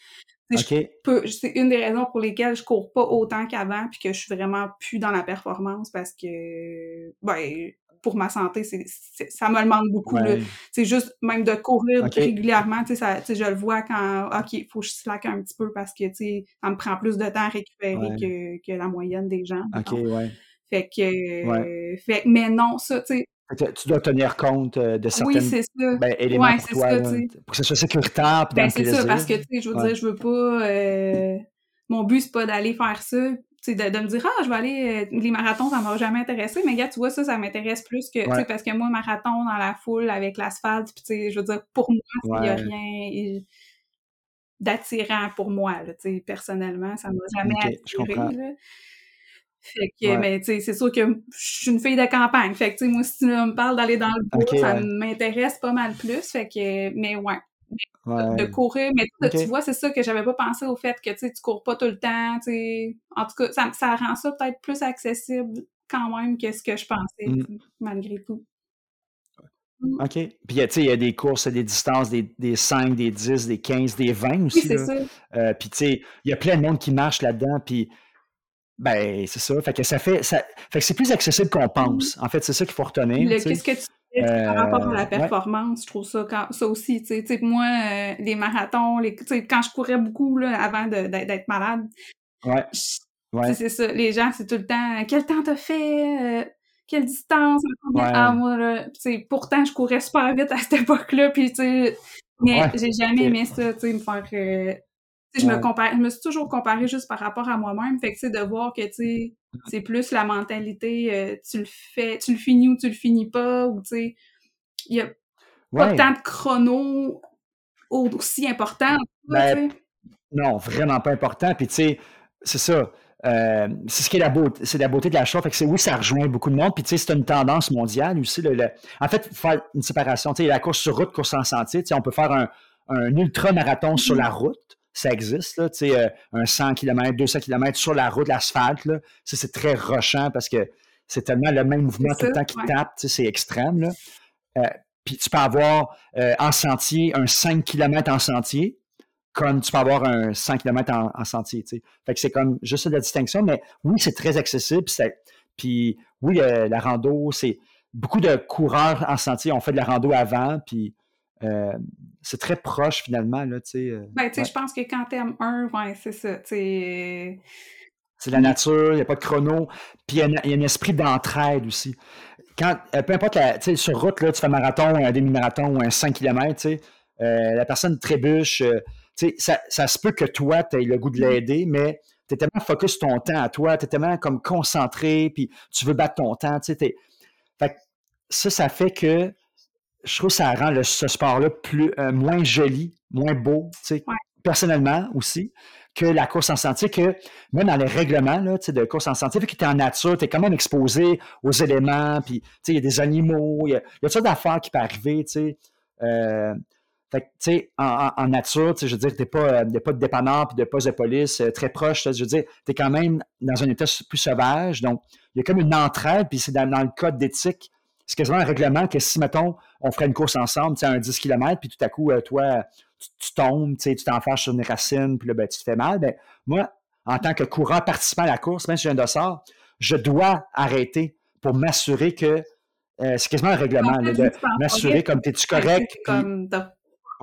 C'est une des raisons pour lesquelles je cours pas autant qu'avant, puis que je suis vraiment plus dans la performance, parce que, ben, pour ma santé, c'est, ça me demande beaucoup. C'est juste même de courir régulièrement, ça, je le vois quand OK, il faut que je slack un petit peu parce que ça me prend plus de temps à récupérer que, que, la moyenne des gens. OK, ouais. Fait que, fait, mais non, ça, tu sais. Tu dois tenir compte euh, de certains ben, éléments pour toi, ça, pour que ce soit sécuritaire. Ben, c'est ça, parce que, je veux dire, je veux pas... Euh, mon but, c'est pas d'aller faire ça de, de me dire ah je vais aller euh, les marathons ça m'a jamais intéressé mais gars tu vois ça ça m'intéresse plus que sais parce que moi marathon dans la foule avec l'asphalte puis tu sais je veux dire pour moi il y a rien d'attirant pour moi là, tu sais personnellement ça m'a jamais attiré là. Fait que, mais tu sais, c'est sûr que je suis une fille de campagne. Fait que, tu sais, moi, si tu me parles d'aller dans le bois, ça m'intéresse pas mal plus. Fait que, mais ouais, de courir. Mais tu vois, c'est ça que j'avais pas pensé au fait que tu cours pas tout le temps. En tout cas, ça, ça rend ça peut-être plus accessible quand même que ce que je pensais, mmh. malgré tout. Mmh. OK. Puis, tu sais, il y a des courses des distances, des, des 5, des 10, des 15, des 20 aussi. Oui, c'est ça. Euh, puis, tu sais, il y a plein de monde qui marche là-dedans. Puis, ben, c'est ça. Fait que ça fait. Ça, fait que c'est plus accessible qu'on mmh. pense. En fait, c'est ça qu'il faut retenir. Qu'est-ce que tu par rapport à la euh, performance, je trouve ça, ça aussi, tu sais, moi, euh, les marathons, les, quand je courais beaucoup là, avant d'être malade, ouais. c'est ça, les gens, c'est tout le temps, quel temps t'as fait, euh, quelle distance, ah, moi, là, pourtant, je courais super vite à cette époque-là, puis tu sais, mais j'ai jamais aimé ça, tu sais, me faire... je me compare, je me suis toujours comparée juste par rapport à moi-même. Fait que, tu de voir que, tu sais, c'est plus la mentalité, euh, tu le fais, tu le finis ou tu le finis pas, ou tu sais, il y a pas tant de chrono aussi important. Ben, non, vraiment pas important. Puis tu sais, c'est ça. Euh, c'est ce qui est la beauté, c'est la beauté de la chose. Fait que c'est oui, ça rejoint beaucoup de monde. Puis tu sais, c'est une tendance mondiale aussi. en fait, faire une séparation. Tu sais, la course sur route, course en sentier. Tu sais, on peut faire un, un ultra marathon sur la route ça existe, là, tu sais, euh, un 100 km, 200 km sur la route, l'asphalte, là, ça, c'est très rochant parce que c'est tellement le même mouvement tout le temps qui tape, tu sais, c'est extrême, là. Euh, puis tu peux avoir euh, en sentier un 5 km en sentier, comme tu peux avoir un 100 km en, sentier, tu sais. Fait que c'est comme juste la distinction, mais oui, c'est très accessible, puis oui, la rando, c'est... Beaucoup de coureurs en sentier ont fait de la rando avant, puis euh, c'est très proche finalement. Là, euh, ben, je pense que quand t'aimes un, ouais, c'est ça. C'est la nature, il n'y a pas de chrono, puis il y, a un esprit d'entraide aussi. Quand, euh, peu importe, la, sur route, là, tu fais un marathon, un demi-marathon ou un 5 km, euh, la personne trébuche, euh, ça, ça se peut que toi, tu aies le goût de l'aider, mais tu es tellement focus ton temps à toi, tu es tellement comme concentré, puis tu veux battre ton temps. Fait ça, ça fait que je trouve que ça rend ce sport-là plus moins joli, moins beau, personnellement aussi que la course en sentier, que même dans les règlements là, de course en sentier, vu que tu es en nature, tu es quand même exposé aux éléments, puis il y a des animaux, il y a, y a toutes d'affaires qui peuvent arriver. Euh, fait en, en, nature, je veux dire, tu pas, euh, pas de dépanneur puis de poste de police euh, très proche. Je veux dire, tu es quand même dans un état plus sauvage. Donc, il y a comme une entraide, puis c'est dans, le code d'éthique. C'est quasiment un règlement que si, mettons, on ferait une course ensemble, tu un 10 km, puis tout à coup, toi, tu, tombes, tu t'enfarges sur une racine, puis là, ben, tu te fais mal. Ben, moi, en tant que coureur participant à la course, même si j'ai un dossard, je dois arrêter pour m'assurer que euh, c'est quasiment un règlement, de m'assurer comme es-tu correct. Comme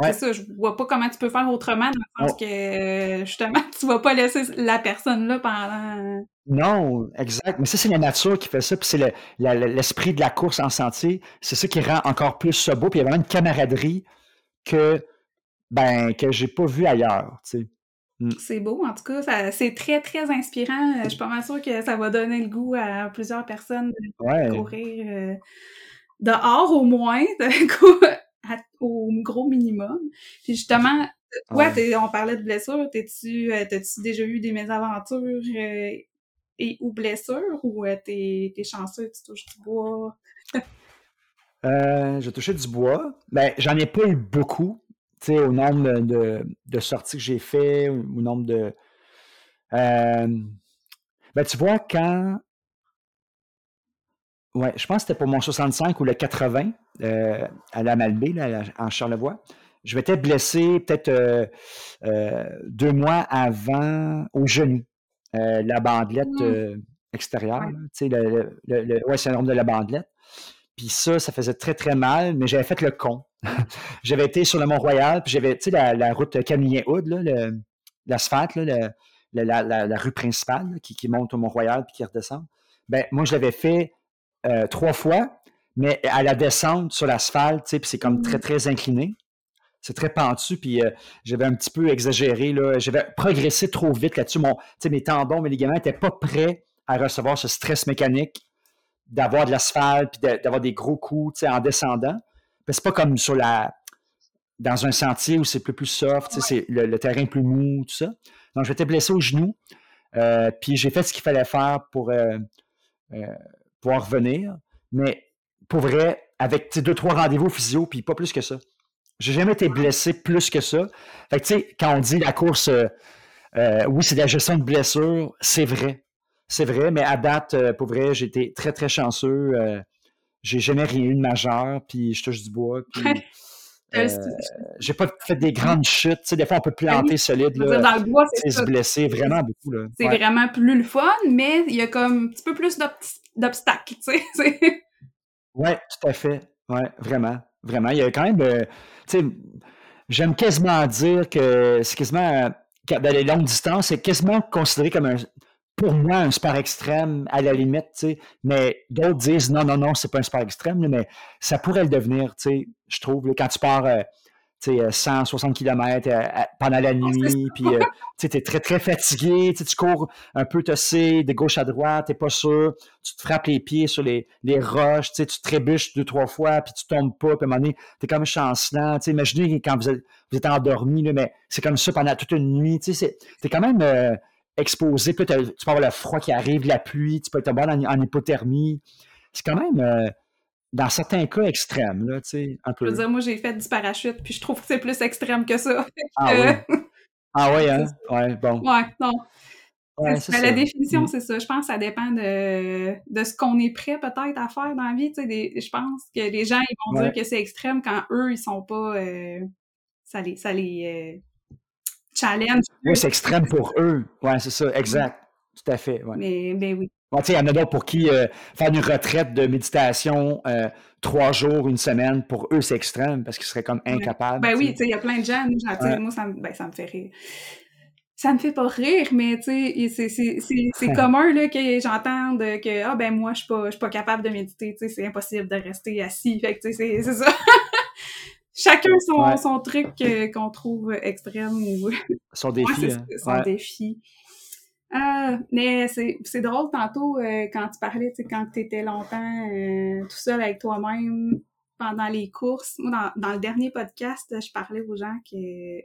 C'est ça, je vois pas comment tu peux faire autrement, dans le sens oh. que justement, tu vas pas laisser la personne là pendant. Non, exact. Mais ça, c'est la nature qui fait ça, puis c'est l'esprit de la course en sentier. C'est ça qui rend encore plus ça beau. Puis il y a vraiment une camaraderie que ben, que j'ai pas vu ailleurs, tu sais. Mm. C'est beau, en tout cas, c'est très, très inspirant. Euh, je suis pas mal sûre que ça va donner le goût à plusieurs personnes de courir euh, dehors au moins, au gros minimum. Puis justement, toi, on parlait de blessures, t'es-tu, euh, t'as-tu déjà eu des mésaventures et ou blessures ou t'es, t'es chanceux, tu touches du bois? j'ai touché du bois. Ben, j'en ai pas eu beaucoup au nombre de, sorties que j'ai fait, au nombre de. Euh, ben, tu vois, quand. Ouais, je pense que c'était pour mon 65 ou le 80 euh, à la Malbaie, là, en Charlevoix. Je m'étais blessé peut-être euh, deux mois avant au genou. la bandelette extérieure. Ouais. Le, le, le, ouais, c'est le de la bandelette. Puis ça, ça faisait très, très mal, mais j'avais fait le con. j'avais été sur le Mont-Royal, puis j'avais, tu sais, la, la, route Camillien-Houd, l'asphalte, la, la, rue principale qui, monte au Mont-Royal puis qui redescend. Ben, moi, je l'avais fait euh, trois fois, mais à la descente sur l'asphalte, tu sais, puis c'est comme très, mmh. très incliné. C'est très pentu, puis euh, j'avais un petit peu exagéré, là. J'avais progressé trop vite là-dessus. Mon, mes tendons, mes ligaments n'étaient pas prêts à recevoir ce stress mécanique d'avoir de l'asphalte, puis d'avoir des gros coups en descendant. C'est pas comme sur la dans un sentier où c'est plus, plus soft, c'est le, terrain plus mou, tout ça. Donc, j'étais blessé au genou, euh, puis j'ai fait ce qu'il fallait faire pour euh, euh, pouvoir revenir. Mais pour vrai, avec deux, trois rendez-vous physio, puis pas plus que ça. J'ai jamais été blessé plus que ça. Fait que, tu sais, quand on dit la course, oui, c'est de la gestion de blessure, c'est vrai. C'est vrai, mais à date, euh, pour vrai, j'ai été très, très chanceux. Euh, j'ai jamais rien eu de majeur, puis je touche du bois. Puis, euh, j'ai pas fait des grandes chutes. Des fois, on peut ben planter solide. Là, dans le bois, c'est se blesser vraiment beaucoup. C'est vraiment plus le fun, mais il y a comme un petit peu plus d'obstacles. Oui, tout à fait. Oui, vraiment. Vraiment. Il y a quand même. sais, j'aime quasiment dire que c'est quasiment. Dans les longues distances, c'est quasiment considéré comme un pour moi, un sport extrême, à la limite, tu sais, mais d'autres disent non, non, non, c'est pas un sport extrême, mais ça pourrait le devenir, tu sais, je trouve, quand tu pars, euh, tu sais, 160 km euh, pendant la nuit, puis euh, tu es très, très fatigué, tu cours un peu tossé, de gauche à droite, tu pas sûr, tu te frappes les pieds sur les, les roches, tu trébuches deux, trois fois, puis tu tombes pas, puis à un moment donné, tu es comme chancelant, tu sais, imaginez quand vous êtes, vous êtes endormi, là, mais c'est comme ça pendant toute une nuit, tu sais, t'es quand même exposé. tu peux avoir le froid qui arrive, la pluie, tu peux être en, en hypothermie. C'est quand même, euh, dans certains cas, extrême, là, tu sais, un peu. Je veux dire, moi, j'ai fait du parachute, puis je trouve que c'est plus extrême que ça. Ah oui? Ah oui, hein? Ouais, bon. Ouais, non. la définition, mm. c'est ça. Je pense que ça dépend de, de ce qu'on est prêt peut-être à faire dans la vie. Tu sais, je pense que les gens ils vont dire que c'est extrême quand eux, ils sont pas... Euh, ça les, ça les, euh, challenge. Oui, c'est extrême pour eux. Oui, c'est ça, exact. Tout à fait. Ouais. Mais, ben oui. il y en a d'autres pour qui euh, faire une retraite de méditation euh, trois jours, une semaine, pour eux, c'est extrême parce qu'ils seraient comme incapables. Ben oui, il y a plein de gens. Moi, ça, ben, ça me fait rire. ça me fait pas rire, mais tu sais, c'est commun là, que j'entende que ah ben moi je suis pas je suis pas capable de méditer, tu sais, c'est impossible de rester assis. Fait que tu sais, c'est ça. Chacun son, son truc qu'on trouve extrême ou son défi. hein. son défi. Euh, mais c'est drôle tantôt euh, quand tu parlais, quand tu étais longtemps euh, tout seul avec toi-même pendant les courses. Moi, dans, dans le dernier podcast, je parlais aux gens que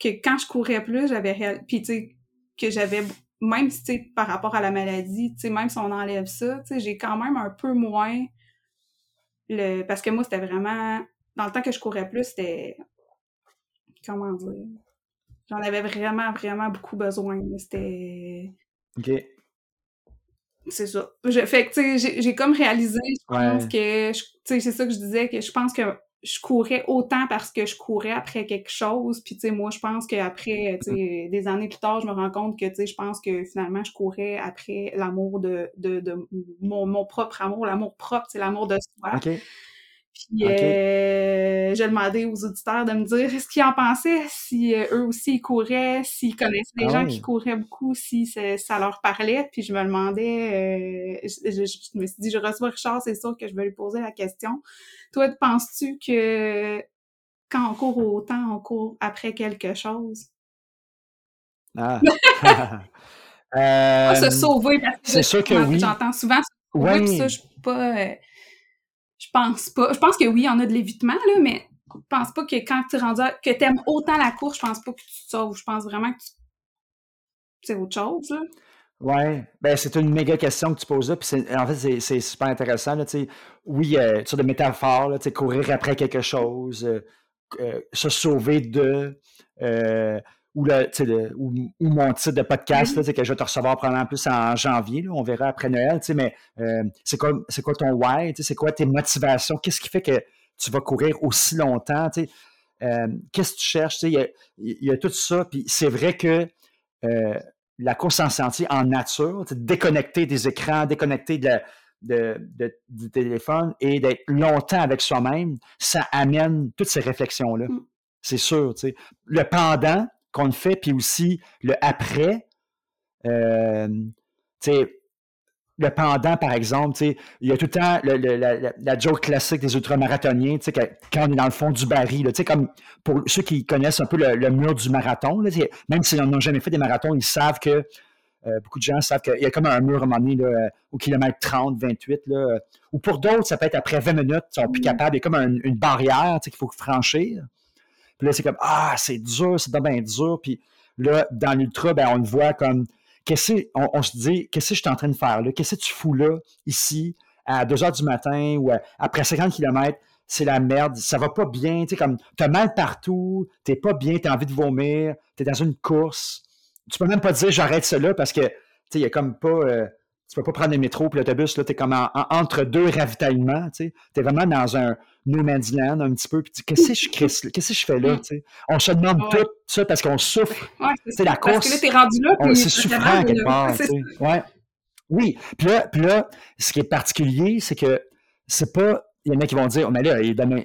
que quand je courais plus, j'avais puis tu sais que j'avais même si tu sais par rapport à la maladie, tu sais même si on enlève ça, tu sais j'ai quand même un peu moins le parce que moi c'était vraiment dans le temps que je courais plus, c'était comment dire J'en avais vraiment vraiment beaucoup besoin, c'était OK. C'est ça. Je, fait que, tu sais, j'ai comme réalisé, je pense que, tu sais, c'est ça que je disais, que je pense que je courais autant parce que je courais après quelque chose. Puis, tu sais, moi, je pense qu'après, tu sais, des années plus tard, je me rends compte que, tu sais, je pense que finalement, je courais après l'amour de, de, de mon, mon propre amour, l'amour propre, c'est l'amour de soi. Puis euh, j'ai demandé aux auditeurs de me dire ce qu'ils en pensaient, si euh, eux aussi ils couraient, s'ils connaissaient des ah gens qui couraient beaucoup, si ça leur parlait. Puis je me demandais, euh, je, me suis dit, je reçois Richard, c'est sûr que je vais lui poser la question. Toi, penses-tu que quand on court autant, on court après quelque chose? Ah! pas se sauver parce que c'est sûr que oui. J'entends souvent oui. ça, je suis pas je pense pas. Je pense que oui, en a de l'évitement, là, mais je pense pas que quand tu rendu que t'aimes autant la course, je pense pas que tu te sauves. Je pense vraiment que c'est autre chose, là. Ouais, ben c'est une méga question que tu poses là, puis en fait c'est super intéressant là, tu. Oui, euh, tu de métaphore là, tu courir après quelque chose, euh, euh, se sauver de, euh, ou, le, ou, mon titre de podcast, là, que je vais te recevoir probablement plus en janvier, là, on verra après Noël, mais euh, c'est quoi, quoi ton why, c'est quoi tes motivations, qu'est-ce qui fait que tu vas courir aussi longtemps, euh, qu'est-ce que tu cherches, il y a, y a, tout ça, puis c'est vrai que euh, la course en sentier en nature, déconnecter des écrans, déconnecter de, de, du téléphone et d'être longtemps avec soi-même, ça amène toutes ces réflexions-là. Mm. C'est sûr. Le pendant, qu'on fait, puis aussi le après. Euh, le pendant, par exemple, il y a tout le temps la, joke classique des ultramarathoniens, quand on est dans le fond du baril, comme pour ceux qui connaissent un peu le, mur du marathon, même s'ils n'ont jamais fait des marathons, ils savent que, euh, beaucoup de gens savent qu'il y a comme un mur à un moment donné, là, au kilomètre 30, 28, là, ou pour d'autres, ça peut être après 20 minutes, ils sont plus mmh. capables, il y a comme une barrière qu'il faut franchir. Puis là, c'est comme Ah, c'est dur, c'est bien dur. Puis là, dans l'ultra, ben, on le voit comme qu'est-ce on, se dit, qu'est-ce que je suis en train de faire là? Qu'est-ce que tu fous là, ici, à 2 heures du matin ou après 50 km? C'est la merde, ça va pas bien, tu sais, comme, t'as mal partout, t'es pas bien, t'as envie de vomir, t'es dans une course. Tu peux même pas dire j'arrête cela parce que, tu sais, il y a comme pas, euh, tu peux pas prendre le métro puis l'autobus, là, t'es comme entre deux ravitaillements, tu sais. T'es vraiment dans un No Man's Land un petit peu, puis qu'est-ce que je qu'est-ce que je fais là, tu sais? On se demande tout ça parce qu'on souffre. c'est la course. Parce que là, t'es rendu là, C'est souffrant quelque part, tu sais. Ouais. Oui. Puis là, puis là, ce qui est particulier, c'est que c'est pas il y en a qui vont dire, oh, mais là,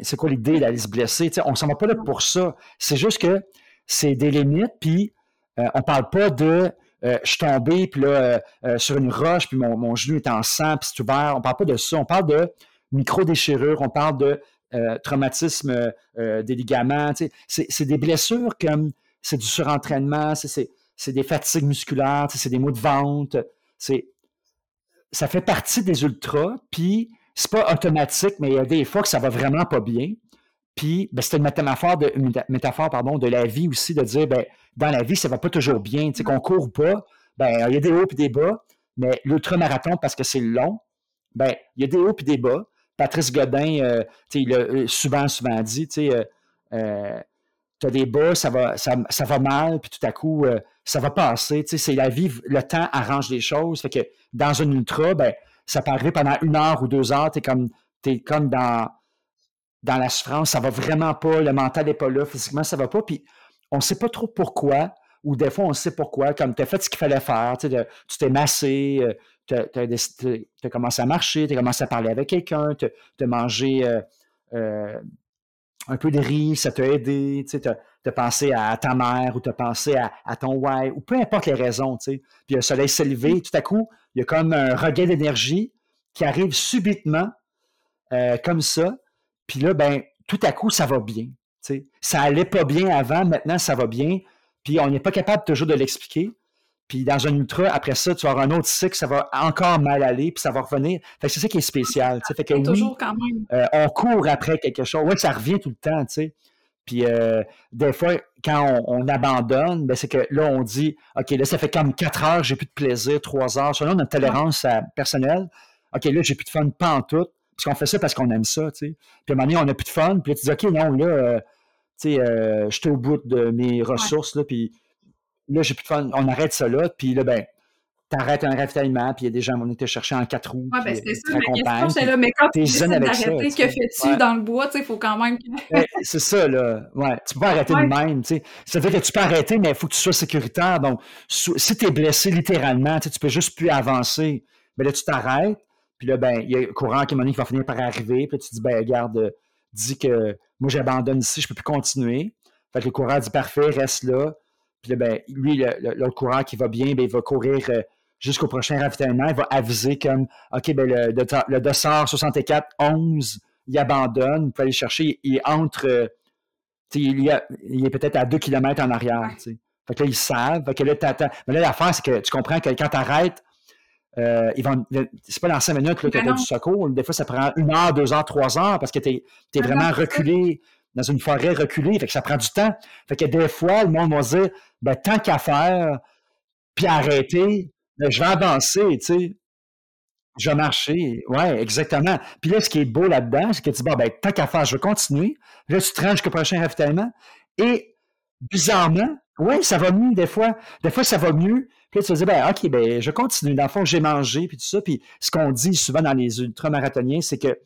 c'est quoi l'idée d'aller se blesser? sais, on s'en va pas là pour ça. C'est juste que c'est des limites, puis euh, on parle pas de euh, je suis tombé, puis là, euh, euh, sur une roche, puis mon, genou est en sang, puis c'est ouvert. On parle pas de ça. On parle de micro-déchirure, on parle de traumatisme des ligaments. C'est des blessures comme c'est du surentraînement, c'est des fatigues musculaires, c'est des maux de vente. Ça fait partie des ultras, puis c'est pas automatique, mais il y a des fois que ça va vraiment pas bien. Puis, ben, c'est une métaphore, de, métaphore pardon, de la vie aussi, de dire, ben, dans la vie, ça va pas toujours bien. Tu sais, qu'on court pas, ben, il y a des hauts et des bas, mais l'ultramarathon, parce que c'est long, ben, il y a des hauts et des bas. Patrice Godin, euh, il a euh, souvent, souvent dit, tu euh, tu as des bas, ça va, ça, va mal, puis tout à coup, ça va passer. C'est la vie, le temps arrange les choses. Fait que dans un ultra, ben, ça peut arriver pendant une heure ou deux heures, tu comme, es comme dans dans la souffrance, ça va vraiment pas, le mental n'est pas là, physiquement, ça va pas. Puis on ne sait pas trop pourquoi, ou des fois on sait pourquoi, comme tu as fait ce qu'il fallait faire, tu t'es massé, euh, tu as, commencé à marcher, tu as commencé à parler avec quelqu'un, tu as mangé euh, euh, un peu de rire, ça t'a aidé, tu sais, t'as pensé à ta mère ou t'as pensé à, ton ouais, ou peu importe les raisons, tu. Puis le soleil s'est levé, tout à coup, il y a comme un regain d'énergie qui arrive subitement, comme ça. Puis là, ben, tout à coup, ça va bien. Ça allait pas bien avant, maintenant, ça va bien. Puis on n'est pas capable toujours de l'expliquer. Puis dans un ultra, après ça, tu vas avoir un autre cycle, ça va encore mal aller, puis ça va revenir. Fait que c'est ça qui est spécial. Fait que toujours quand même. Euh, on court après quelque chose. Oui, ça revient tout le temps, tu sais. Puis euh, des fois, quand on, abandonne, ben c'est que là, on dit OK, là, ça fait comme quatre heures, j'ai plus de plaisir, trois heures. Selon notre tolérance personnelle, OK, là, j'ai plus de fun, pas en tout. Parce qu'on fait ça parce qu'on aime ça, tu sais. Puis à un moment donné, on n'a plus de fun. Puis là, tu dis OK, non, là, euh, tu sais, je suis au bout de mes ressources, là, puis là, j'ai plus de fun, on arrête ça là, puis là, ben, t'arrêtes un ravitaillement, puis il y a des gens qui vont te chercher en quatre roues. Oui, ben c'est ça, ma question, c'est là, mais quand tu décides d'arrêter, que fais-tu dans le bois, tu sais, il faut quand même... Ben, c'est ça, là, ouais, tu peux pas arrêter de même, tu sais. Ça veut dire que tu peux arrêter, mais il faut que tu sois sécuritaire, donc, si tu es blessé littéralement, tu peux juste plus avancer, mais là, tu t'arrêtes, puis là, ben, il y a le courant qui, qui va finir par arriver, puis là, tu dis, ben, regarde, dis que moi, j'abandonne ici, je peux plus continuer. Fait que le courant dit, parfait, reste là, puis là, ben, lui, l'autre coureur qui va bien, ben, il va courir euh, jusqu'au prochain ravitaillement. Il va aviser comme OK, ben, le, le, dossard 64, 11, il abandonne. Vous aller chercher. Il entre. Euh, il, il est peut-être à 2 km en arrière. Fait que là, ils savent. Fait que là, Mais là, l'affaire, c'est que tu comprends que quand tu arrêtes, euh, c'est pas dans 5 minutes que tu as du secours. Des fois, ça prend une heure, deux heures, trois heures parce que tu es, es, vraiment reculé dans une forêt reculée, fait que ça prend du temps. Fait que des fois, le monde va se dire, ben, tant qu'à faire, puis arrêter, ben, je vais avancer, tu sais. Je vais marcher. Ouais, exactement. Puis là, ce qui est beau là-dedans, c'est que tu dis, bon, ben, tant qu'à faire, je vais continuer. Là, tu te rends jusqu'au prochain ravitaillement. Et, bizarrement, oui, ça va mieux des fois. Des fois, ça va mieux. Puis tu dis, ben, OK, ben, je continue. Dans le fond, j'ai mangé, puis tout ça. Puis ce qu'on dit souvent dans les ultramarathoniens, c'est que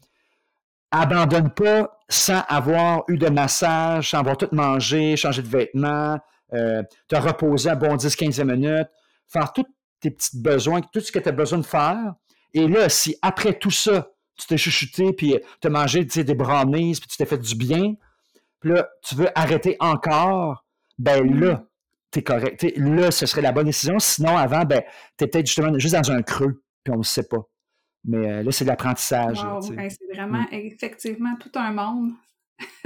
abandonne pas sans avoir eu de massage, sans avoir tout mangé, changer de vêtements, euh, te reposer à bon 10-15 minutes, faire tous tes petits besoins, tout ce que tu as besoin de faire. Et là, si après tout ça, tu t'es chuchoté, puis tu as mangé des brownies, puis tu t'es fait du bien, puis là, tu veux arrêter encore, ben là, tu es correct. là, ce serait la bonne décision. Sinon, avant, ben, tu es peut-être justement juste dans un creux, puis on ne sait pas. Mais euh, là, c'est de l'apprentissage. c'est vraiment mm. effectivement tout un monde.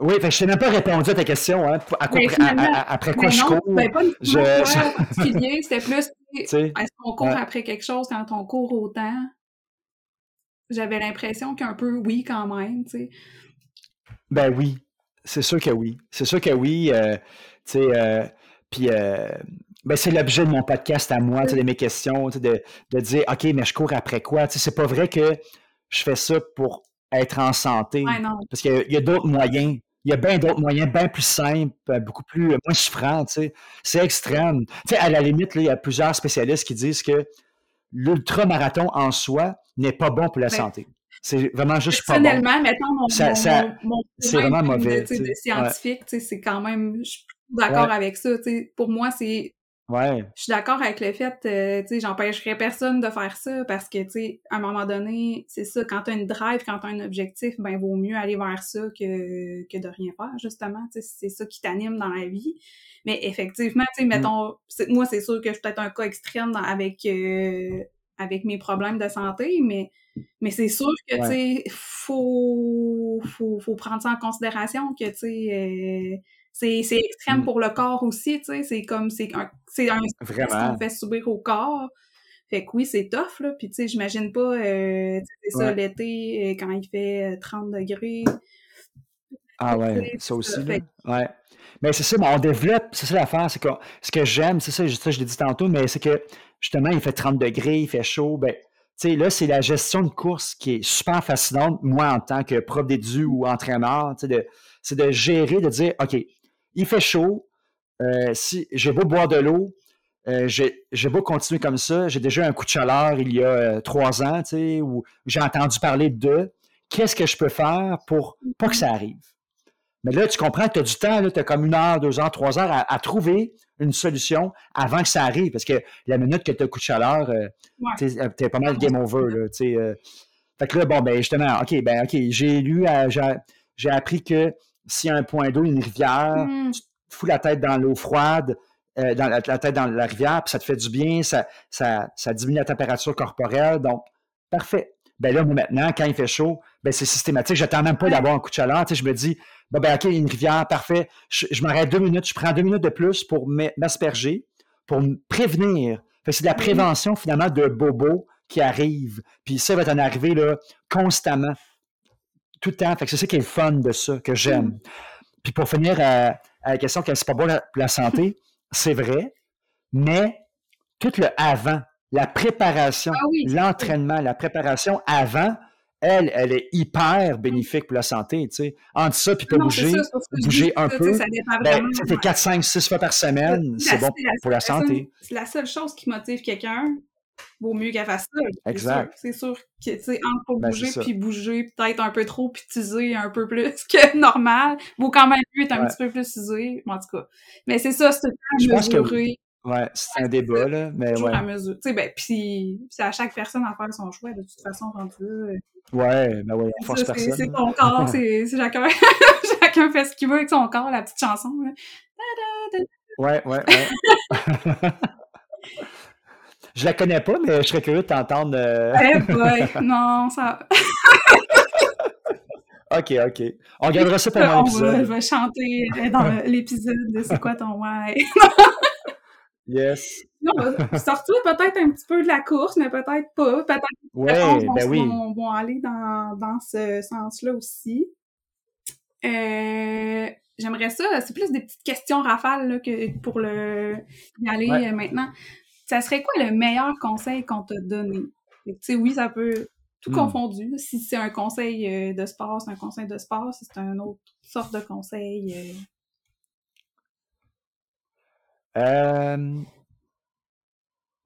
oui, je t'ai même pas répondu à ta question. Hein, après quoi je cours? Ben, pas je, c'était plus est-ce qu'on court après quelque chose quand on court autant? J'avais l'impression qu'un peu oui quand même. sais. Ben oui, c'est sûr que oui. C'est sûr que oui. Euh, tu sais, euh, puis ben, c'est l'objet de mon podcast à moi, de mes questions, de, de dire OK, mais je cours après quoi? C'est pas vrai que je fais ça pour être en santé. parce qu'il y a, d'autres moyens. Il y a bien d'autres moyens, bien plus simples, euh, beaucoup plus euh, moins souffrants. C'est extrême. à la limite, là, il y a plusieurs spécialistes qui disent que l'ultramarathon en soi n'est pas bon pour la ben, santé. C'est vraiment juste pas bon. Personnellement, mettons, mon, mon, c'est vraiment mauvais. De, de scientifique, c'est quand même, je suis d'accord avec ça. Pour moi, c'est je suis d'accord avec le fait, euh, tu sais, j'empêcherais personne de faire ça parce que, tu sais, à un moment donné, c'est ça, quand t'as une drive, quand t'as un objectif, ben, vaut mieux aller vers ça que, que de rien faire, justement, tu sais, c'est ça qui t'anime dans la vie. Mais effectivement, tu sais, mm. mettons, moi, c'est sûr que je suis peut-être un cas extrême avec, euh, avec mes problèmes de santé, mais, mais c'est sûr que, tu sais, faut, faut, faut prendre ça en considération que, tu sais, euh, c'est extrême mm. pour le corps aussi, tu sais. C'est comme, c'est un, c'est un stress qu'on fait subir au corps. Fait que oui, c'est tough, là. Puis, tu sais, j'imagine pas, euh, c'est ça, l'été, euh, quand il fait 30 euh, degrés. Ah ouais, ça aussi, là. Ouais. Mais c'est ça, mais on développe, c'est ça l'affaire, c'est que ce que j'aime, c'est ça, ça, je l'ai dit tantôt, mais c'est que justement, il fait 30 degrés, il fait chaud, ben, là, c'est la gestion de course qui est super fascinante, moi, en tant que prof d'édu ou entraîneur, c'est de gérer, de dire, OK, il fait chaud. Euh, si j'ai beau boire de l'eau, euh, j'ai beau continuer comme ça. J'ai déjà un coup de chaleur il y a euh, trois ans, tu où j'ai entendu parler de qu'est-ce que je peux faire pour pas que ça arrive. Mais là, tu comprends tu as du temps, tu as comme une heure, deux heures, trois heures à, trouver une solution avant que ça arrive. Parce que la minute que tu as un coup de chaleur, tu es, pas mal game over. Là, fait que là, bon, ben justement, OK, ben OK, j'ai lu, J'ai appris que s'il y a un point d'eau, une rivière, Hmm. tu te fous la tête dans l'eau froide, euh, dans la, la tête dans la rivière, puis ça te fait du bien, ça, ça, ça diminue la température corporelle. Donc, parfait. Ben là, moi, maintenant, quand il fait chaud, ben c'est systématique. J'attends même pas d'avoir un coup de chaleur. Tu sais, je me dis, bon, ben, OK, une rivière, parfait. Je, je m'arrête deux minutes, je prends deux minutes de plus pour m'asperger, pour me prévenir. C'est de la prévention, finalement, de bobo qui arrive. Puis ça va t'en arriver, là, constamment. Tout le temps. Fait que c'est ça qui est le fun de ça, que j'aime. Mm. Puis pour finir à, à la question que c'est pas bon pour la santé, c'est vrai, mais tout le avant, la préparation, Ah oui. l'entraînement, la préparation avant, elle, elle est hyper bénéfique pour la santé, tu sais. Entre ça puis pas c'est bouger, ça, bouger dis, un ça, peu, ben, sais, 4, 5, 6 fois par semaine, c'est bon la- pour la santé. C'est la seule chose qui motive quelqu'un. Vaut mieux qu'elle fasse ça. c'est Exact. C'est sûr que, tu sais, entre pour Ben, bouger c'est puis bouger peut-être un peu trop puis t'user un peu plus que normal, vaut quand même mieux être un Ouais. petit peu plus usé, en tout cas. Mais c'est ça, c'est le temps oui. mesuré, Ouais, c'est un débat, là, mais ouais. à mesure. Tu sais, ben, puis c'est à chaque personne à faire son choix, de toute façon, rendu là. Ouais, ben ouais, on C'est force ça, c'est- personne. c'est là. ton corps, c'est chacun, chacun fait ce qu'il veut avec son corps, la petite chanson, là. Ouais, ouais, ouais. Je la connais pas, mais je serais curieux de t'entendre. euh, Eh boy, non, ça... OK, OK. On gardera ça pendant On va, je vais chanter euh, dans l'épisode de C'est quoi ton ouais? Yes. Non, on va sortir peut-être un petit peu de la course, mais peut-être pas. Peut-être que Ouais, vont, ben oui. vont, vont aller dans, dans ce sens-là aussi. Euh, J'aimerais ça, c'est plus des petites questions rafales là, que pour le y aller Ouais. euh, maintenant. Ça serait quoi le meilleur conseil qu'on t'a donné? Tu sais, oui, ça peut tout Hmm. confondu. Si c'est un conseil euh, de sport, c'est un conseil de sport. Si c'est un autre sorte de conseil, euh,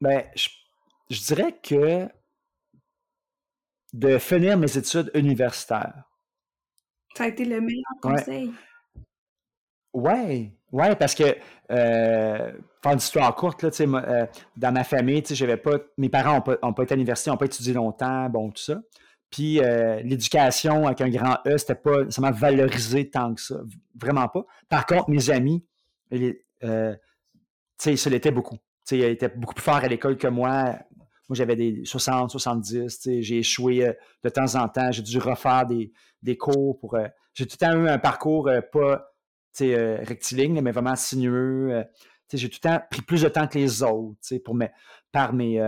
ben, je, je dirais que de finir mes études universitaires. ça a été le meilleur Ouais. conseil. Ouais, ouais, parce que euh, faire une histoire courte, là, moi, euh, dans ma famille, j'avais pas, mes parents n'ont pas, ont pas été à l'université, n'ont pas étudié longtemps, bon, tout ça. Puis euh, l'éducation avec un grand E, c'était pas nécessairement valorisé tant que ça, vraiment pas. Par contre, mes amis, les- euh, tu sais, ça l'était beaucoup. Tu sais, ils étaient beaucoup plus forts à l'école que moi. Moi, j'avais des 60, 70, tu sais, j'ai échoué euh, de temps en temps, j'ai dû refaire des, des cours pour... euh, j'ai tout le temps eu un parcours euh, pas rectiligne, mais vraiment sinueux. tu sais, j'ai tout le temps pris plus de temps que les autres, tu sais, pour mes, par mes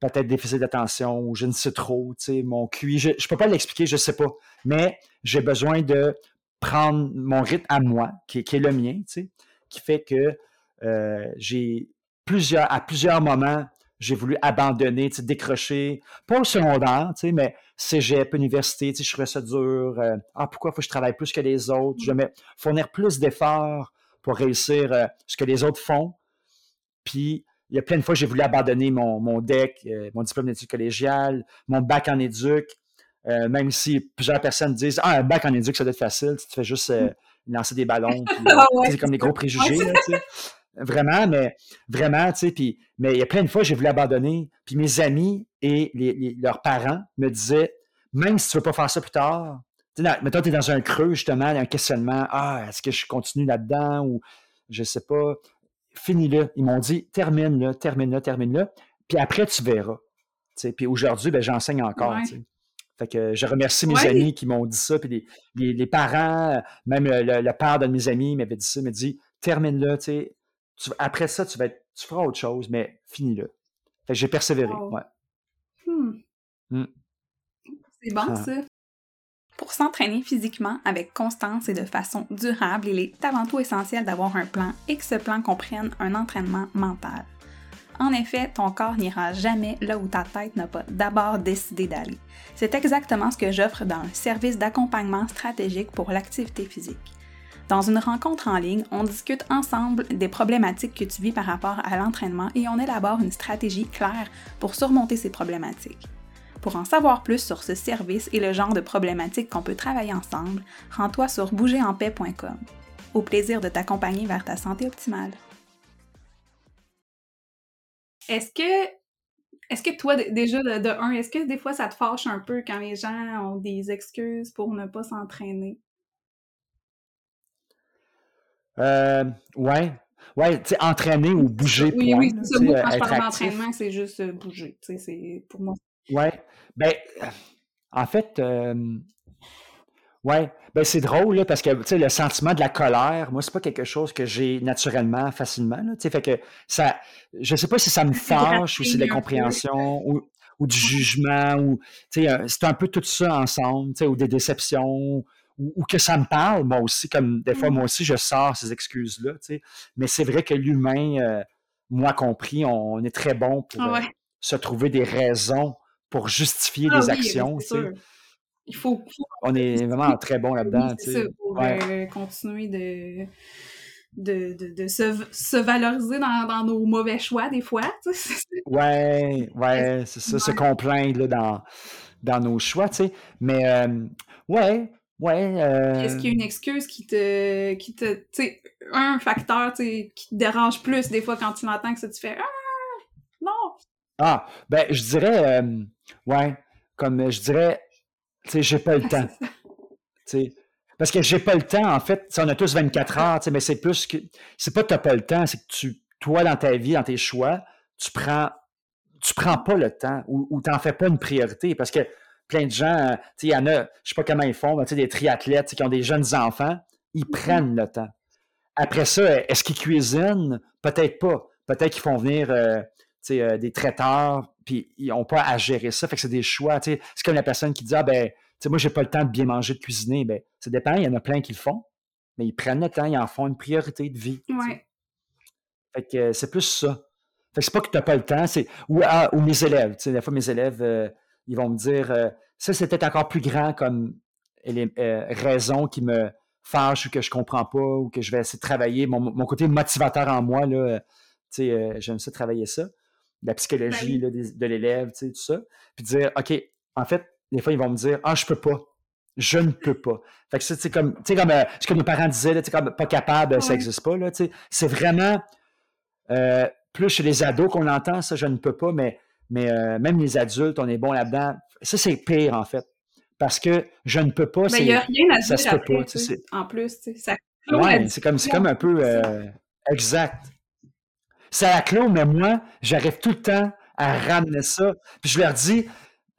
peut-être déficits d'attention ou je ne sais trop, tu sais, mon QI. Je ne peux pas l'expliquer, je ne sais pas. Mais j'ai besoin de prendre mon rythme à moi, qui, qui est le mien, tu sais, qui fait que euh, j'ai plusieurs, à plusieurs moments, j'ai voulu abandonner, décrocher, pas au secondaire, mais cégep, université, je trouvais ça dur. euh, ah, pourquoi faut que je travaille plus que les autres? Je vais fournir plus d'efforts pour réussir euh, ce que les autres font. Puis, il y a plein de fois, j'ai voulu abandonner mon, mon DEC, euh, mon diplôme d'études collégiales, mon bac en éduc, même si plusieurs personnes disent Ah, un bac en éduc, ça doit être facile, tu te fais juste euh, lancer des ballons. puis, Ah ouais, c'est comme des c'est gros préjugés, là. Vraiment, mais vraiment, tu sais, puis, mais il y a plein de fois, j'ai voulu abandonner. Puis mes amis et les- les- leurs parents me disaient, même si tu veux pas faire ça plus tard, tu sais, mettons, tu es dans un creux, justement, un questionnement, ah, est-ce que je continue là-dedans ou je sais pas, finis-le. Ils m'ont dit, termine-le, termine-le, termine-le, puis après, tu verras. Tu sais, puis aujourd'hui, ben, j'enseigne encore, Ouais. tu sais. Fait que je remercie mes Ouais. amis qui m'ont dit ça, puis les, les- les parents, même le, le- père de mes amis m'avait dit ça, m'a dit, termine-le, tu sais. Tu- après ça, tu vas être, tu feras autre chose, mais finis-le. Fait que j'ai persévéré, Wow. ouais. Hmm. Hmm. C'est bon, Ah. ça. Pour s'entraîner physiquement avec constance et de façon durable, il est avant tout essentiel d'avoir un plan et que ce plan comprenne un entraînement mental. En effet, ton corps n'ira jamais là où ta tête n'a pas d'abord décidé d'aller. C'est exactement ce que j'offre dans le service d'accompagnement stratégique pour l'activité physique. Dans une rencontre en ligne, on discute ensemble des problématiques que tu vis par rapport à l'entraînement et on élabore une stratégie claire pour surmonter ces problématiques. Pour en savoir plus sur ce service et le genre de problématiques qu'on peut travailler ensemble, rends-toi sur bougerenpaix.com. Au plaisir de t'accompagner vers ta santé optimale. Est-ce que, est-ce que toi, déjà, de, de un, est-ce que des fois ça te fâche un peu quand les gens ont des excuses pour ne pas s'entraîner? Euh, ouais. Ouais, tu sais, entraîner ou bouger, Oui, point, oui, c'est ça. Moi, quand je parle d'entraînement, c'est juste euh, bouger. Tu sais, c'est pour moi. Ouais. Ben, euh, en fait, euh, ouais, ben c'est drôle, là, parce que, tu sais, le sentiment de la colère, moi, c'est pas quelque chose que j'ai naturellement, facilement, là, tu sais, fait que ça, je sais pas si ça me fâche ou c'est de peu. l'incompréhension ou, ou du jugement ou, tu sais, euh, c'est un peu tout ça ensemble, tu sais, ou des déceptions ou, ou que ça me parle, moi aussi, comme des fois, Mm. moi aussi, je sors ces excuses-là, tu sais, mais c'est vrai que l'humain, euh, moi compris, on, est très bon pour Ah euh, se trouver des raisons pour justifier Ah des oui, actions, tu sais. Il faut, faut On est vraiment très bon Oui, là-dedans, tu ça, sais. pour Ouais, euh, continuer de, de, de, de se, se valoriser dans, dans nos mauvais choix, des fois. tu sais. ouais, ouais, c'est ça, se complaindre là, dans, dans nos choix, tu sais. Mais, euh, ouais, ouais, Puis Est-ce euh, qu'il y a une excuse qui te, qui te, tu sais, un facteur, tu qui te dérange plus des fois quand tu l'entends que ça tu fais ah non. ah, ben, je dirais, euh, ouais, comme je dirais, tu sais, j'ai pas le temps, tu sais. Parce que j'ai pas le temps, en fait, tu on a tous 24 heures, tu sais, mais c'est plus que, c'est pas que t'as pas le temps, c'est que tu, toi, dans ta vie, dans tes choix, tu prends, tu prends pas le temps ou, ou t'en fais pas une priorité parce que plein de gens, euh, il y en a, je sais pas comment ils font, mais des triathlètes qui ont des jeunes enfants, ils Mhm. prennent le temps. Après ça, est-ce qu'ils cuisinent? Peut-être pas. Peut-être qu'ils font venir euh, euh, des traiteurs, puis ils n'ont pas à gérer ça. Fait que c'est des choix. C'est comme la personne qui dit Ah ben, moi, j'ai pas le temps de bien manger, de cuisiner. Ben, ça dépend, il y en a plein qui le font, mais ils prennent le temps, ils en font une priorité de vie. Ouais. Fait que euh, c'est plus ça. Fait que c'est pas que tu n'as pas le temps, c'est. Ou, ah, ou mes élèves. Des fois, mes élèves, ils vont me dire euh, ça, c'est peut-être encore plus grand comme les euh, raisons qui me fâchent ou que je comprends pas ou que je vais essayer de travailler. Mon, mon côté motivateur en moi, là, euh, tu sais, euh, j'aime ça travailler ça. La psychologie oui. là, des- de l'élève, tu sais, tout ça. Puis dire, OK, en fait, des fois, ils vont me dire Ah, je peux pas. Je ne peux pas. Fait que ça, c'est comme, tu sais, comme euh, ce que nos parents disaient, tu comme pas capable, ça n'existe pas. Là, tu sais. c'est vraiment euh, plus chez les ados qu'on entend ça, je ne peux pas, mais, mais euh, même les adultes, on est bon là-dedans. Ça, c'est pire, en fait. Parce que je ne peux pas, Ben, il n'y a rien à ça dire se peut après, pas. tu sais, en plus, tu sais. Ça clôt Ouais, c'est comme, comme un peu ça. euh, exact. À la clos, mais moi, j'arrive tout le temps à ramener ça. Puis je leur dis,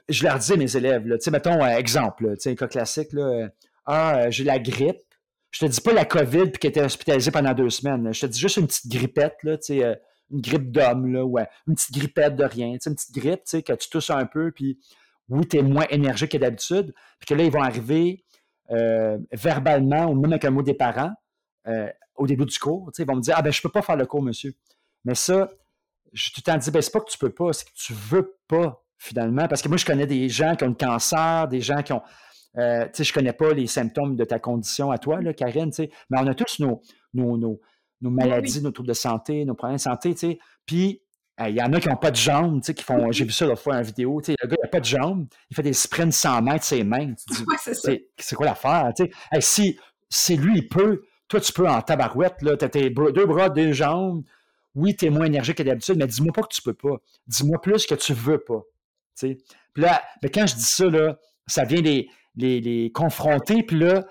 je leur dis à mes élèves, là, tu sais, mettons, euh, exemple, là, tu sais, un cas classique, là, ah, j'ai la grippe. Je te dis pas la COVID puis qui était hospitalisée pendant deux semaines. là. Je te dis juste une petite grippette, là, tu sais, une grippe d'homme, là, ouais, une petite grippette de rien, une petite grippe, tu sais, que tu tousses un peu, puis oui, tu es moins énergique que d'habitude, puis que là, ils vont arriver euh, verbalement ou même avec un mot des parents euh, au début du cours, tu sais, ils vont me dire, ah ben, je peux pas faire le cours, monsieur. Mais ça, je temps dit, ben, c'est pas que tu peux pas, c'est que tu veux pas, finalement. Parce que moi, je connais des gens qui ont le cancer, des gens qui ont. euh, tu sais, je connais pas les symptômes de ta condition à toi, là, Karine, tu sais, mais on a tous nos, nos, nos, nos Oui, maladies, oui. nos troubles de santé, nos problèmes de santé, tu sais. Puis, euh, il y en a qui n'ont pas de jambes, tu sais, qui font. J'ai vu ça l'autre fois en vidéo, tu sais, le gars, il n'a pas de jambes, il fait des sprints 100 mètres, ses mains. Ouais, c'est quoi l'affaire, tu sais? Hey, si, si lui, il peut, toi, tu peux en tabarouette, là, t'as tes deux bras, deux jambes. Oui, tu es moins énergique que d'habitude, mais dis-moi pas que tu peux pas. Dis-moi plus que tu veux pas. tu sais. Puis là, mais quand je dis ça, là, ça vient les, les, les confronter, puis là,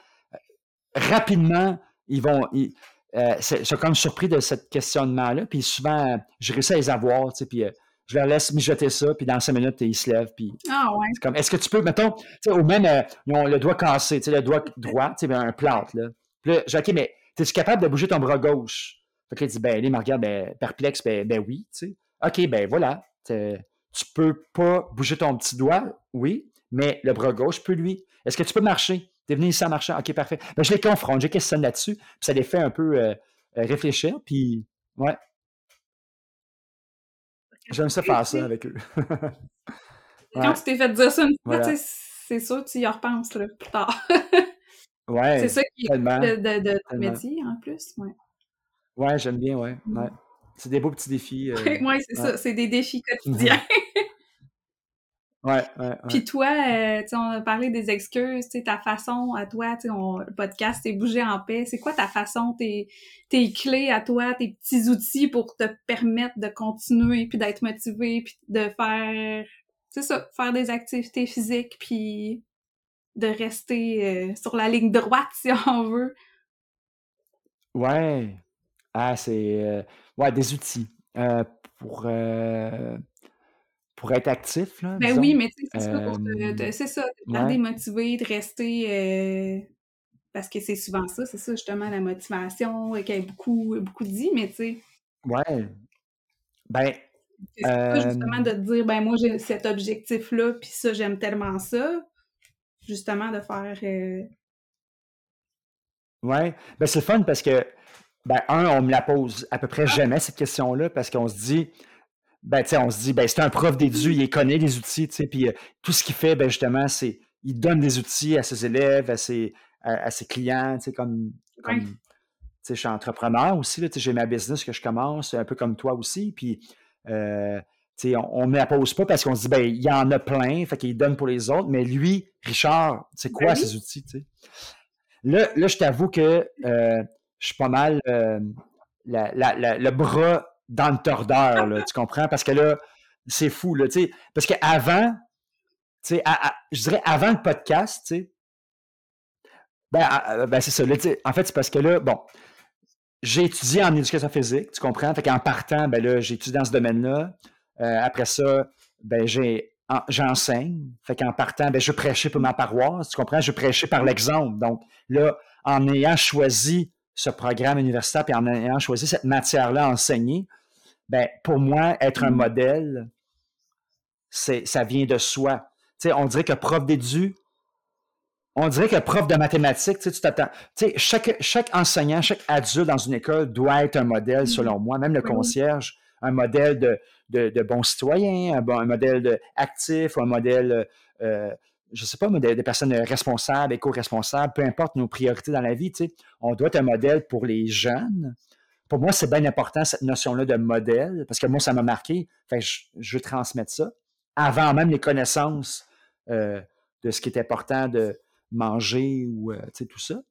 rapidement, ils vont. Ils, euh, suis comme surpris de ce questionnement-là, puis souvent, je réussis à les avoir, tu sais, puis euh, je leur laisse mijoter ça, puis dans cinq minutes, ils se lèvent, puis Ah ouais. c'est comme, est-ce que tu peux, mettons, tu sais, ou même, euh, ils ont le doigt cassé, tu sais, le doigt droit, tu sais, un plâtre, là. Puis là, j'ai dit, OK, mais es-tu capable de bouger ton bras gauche? Fait que là, il dit, ben, il me regarde, ben, perplexe, ben, ben oui, tu sais. OK, ben voilà, tu peux pas bouger ton petit doigt, oui, mais le bras gauche peut, lui. Est-ce que tu peux marcher? T'es venu ici en marchant? OK, parfait. Ben, je les confronte, je les questionne là-dessus, puis ça les fait un peu euh, euh, réfléchir, puis, ouais, j'aime ça faire ça avec eux. Quand Ouais, tu t'es fait dire ça une fois, voilà. c'est sûr, tu y repenses là, plus tard. c'est Ouais, ça qui est tellement, de, de, de ton métier en plus. Ouais, Ouais, j'aime bien, ouais. Mm. ouais. C'est des beaux petits défis. euh, ouais c'est ça, c'est des défis quotidiens. Ouais, ouais, ouais. Puis toi, euh, tu on a parlé des excuses, tu ta façon à toi, tu le podcast, c'est bouger en paix. C'est quoi ta façon, tes, tes clés à toi, tes petits outils pour te permettre de continuer, puis d'être motivé, puis de faire, c'est ça, faire des activités physiques, puis de rester euh, sur la ligne droite, si on veut? Ouais. Ah, c'est ouais, des outils pour, pour être actif, là, Ben oui, mais c'est ça pour te, c'est ça, de garder motivé, de rester parce que c'est souvent ça, c'est ça justement la motivation qui a beaucoup, beaucoup dit, mais tu sais. Ouais. Ben. C'est pas justement de te dire, ben moi j'ai cet objectif-là, puis ça, j'aime tellement ça. Justement, de faire. Ouais. Ben c'est fun parce que, ben, un, on me la pose à peu près ah. jamais, cette question-là, parce qu'on se dit, ben, on se dit, ben, c'est un prof d'édu, il connaît les outils, tu sais, puis tout ce qu'il fait, ben, justement, c'est, il donne des outils à ses élèves, à ses, à, ses clients, tu sais, comme, comme tu sais, je suis entrepreneur aussi, j'ai ma business que je commence, un peu comme toi aussi, puis, euh, tu sais, on ne la pose pas parce qu'on se dit, ben, il y en a plein, fait qu'il donne pour les autres, mais lui, Richard, c'est quoi ben ces outils, tu sais? Là, là je t'avoue que euh, je suis pas mal euh, le bras dans le tordeur, tu comprends? Parce que là, c'est fou, là, tu sais, parce qu'avant, tu sais, je dirais avant le podcast, tu sais, ben, ben c'est ça. en fait, c'est parce que là, bon, j'ai étudié en éducation physique, tu comprends? Fait qu'en partant, ben là, j'ai étudié dans ce domaine-là. Euh, après ça, ben j'enseigne. Fait qu'en partant, ben, je prêchais pour ma paroisse, tu comprends? Je prêchais par l'exemple. Donc là, en ayant choisi ce programme universitaire et en ayant choisi cette matière-là à enseigner, ben, pour moi, être un mmh. modèle, c'est, ça vient de soi. Tu sais, on dirait que prof d'édu, on dirait que prof de mathématiques, tu t'attends. Tu sais, chaque, chaque enseignant, chaque adulte dans une école doit être un modèle, mmh. selon moi, même le concierge, un modèle de, de, bon citoyen, un, un modèle de actif, un modèle, euh, je sais pas, modèle de personnes responsables, éco-responsables, peu importe nos priorités dans la vie, tu sais, on doit être un modèle pour les jeunes. Pour moi, c'est bien important, cette notion-là de modèle, parce que moi, ça m'a marqué. Je, je veux transmettre ça avant même les connaissances euh, de ce qui est important de, manger ou euh, tout ça.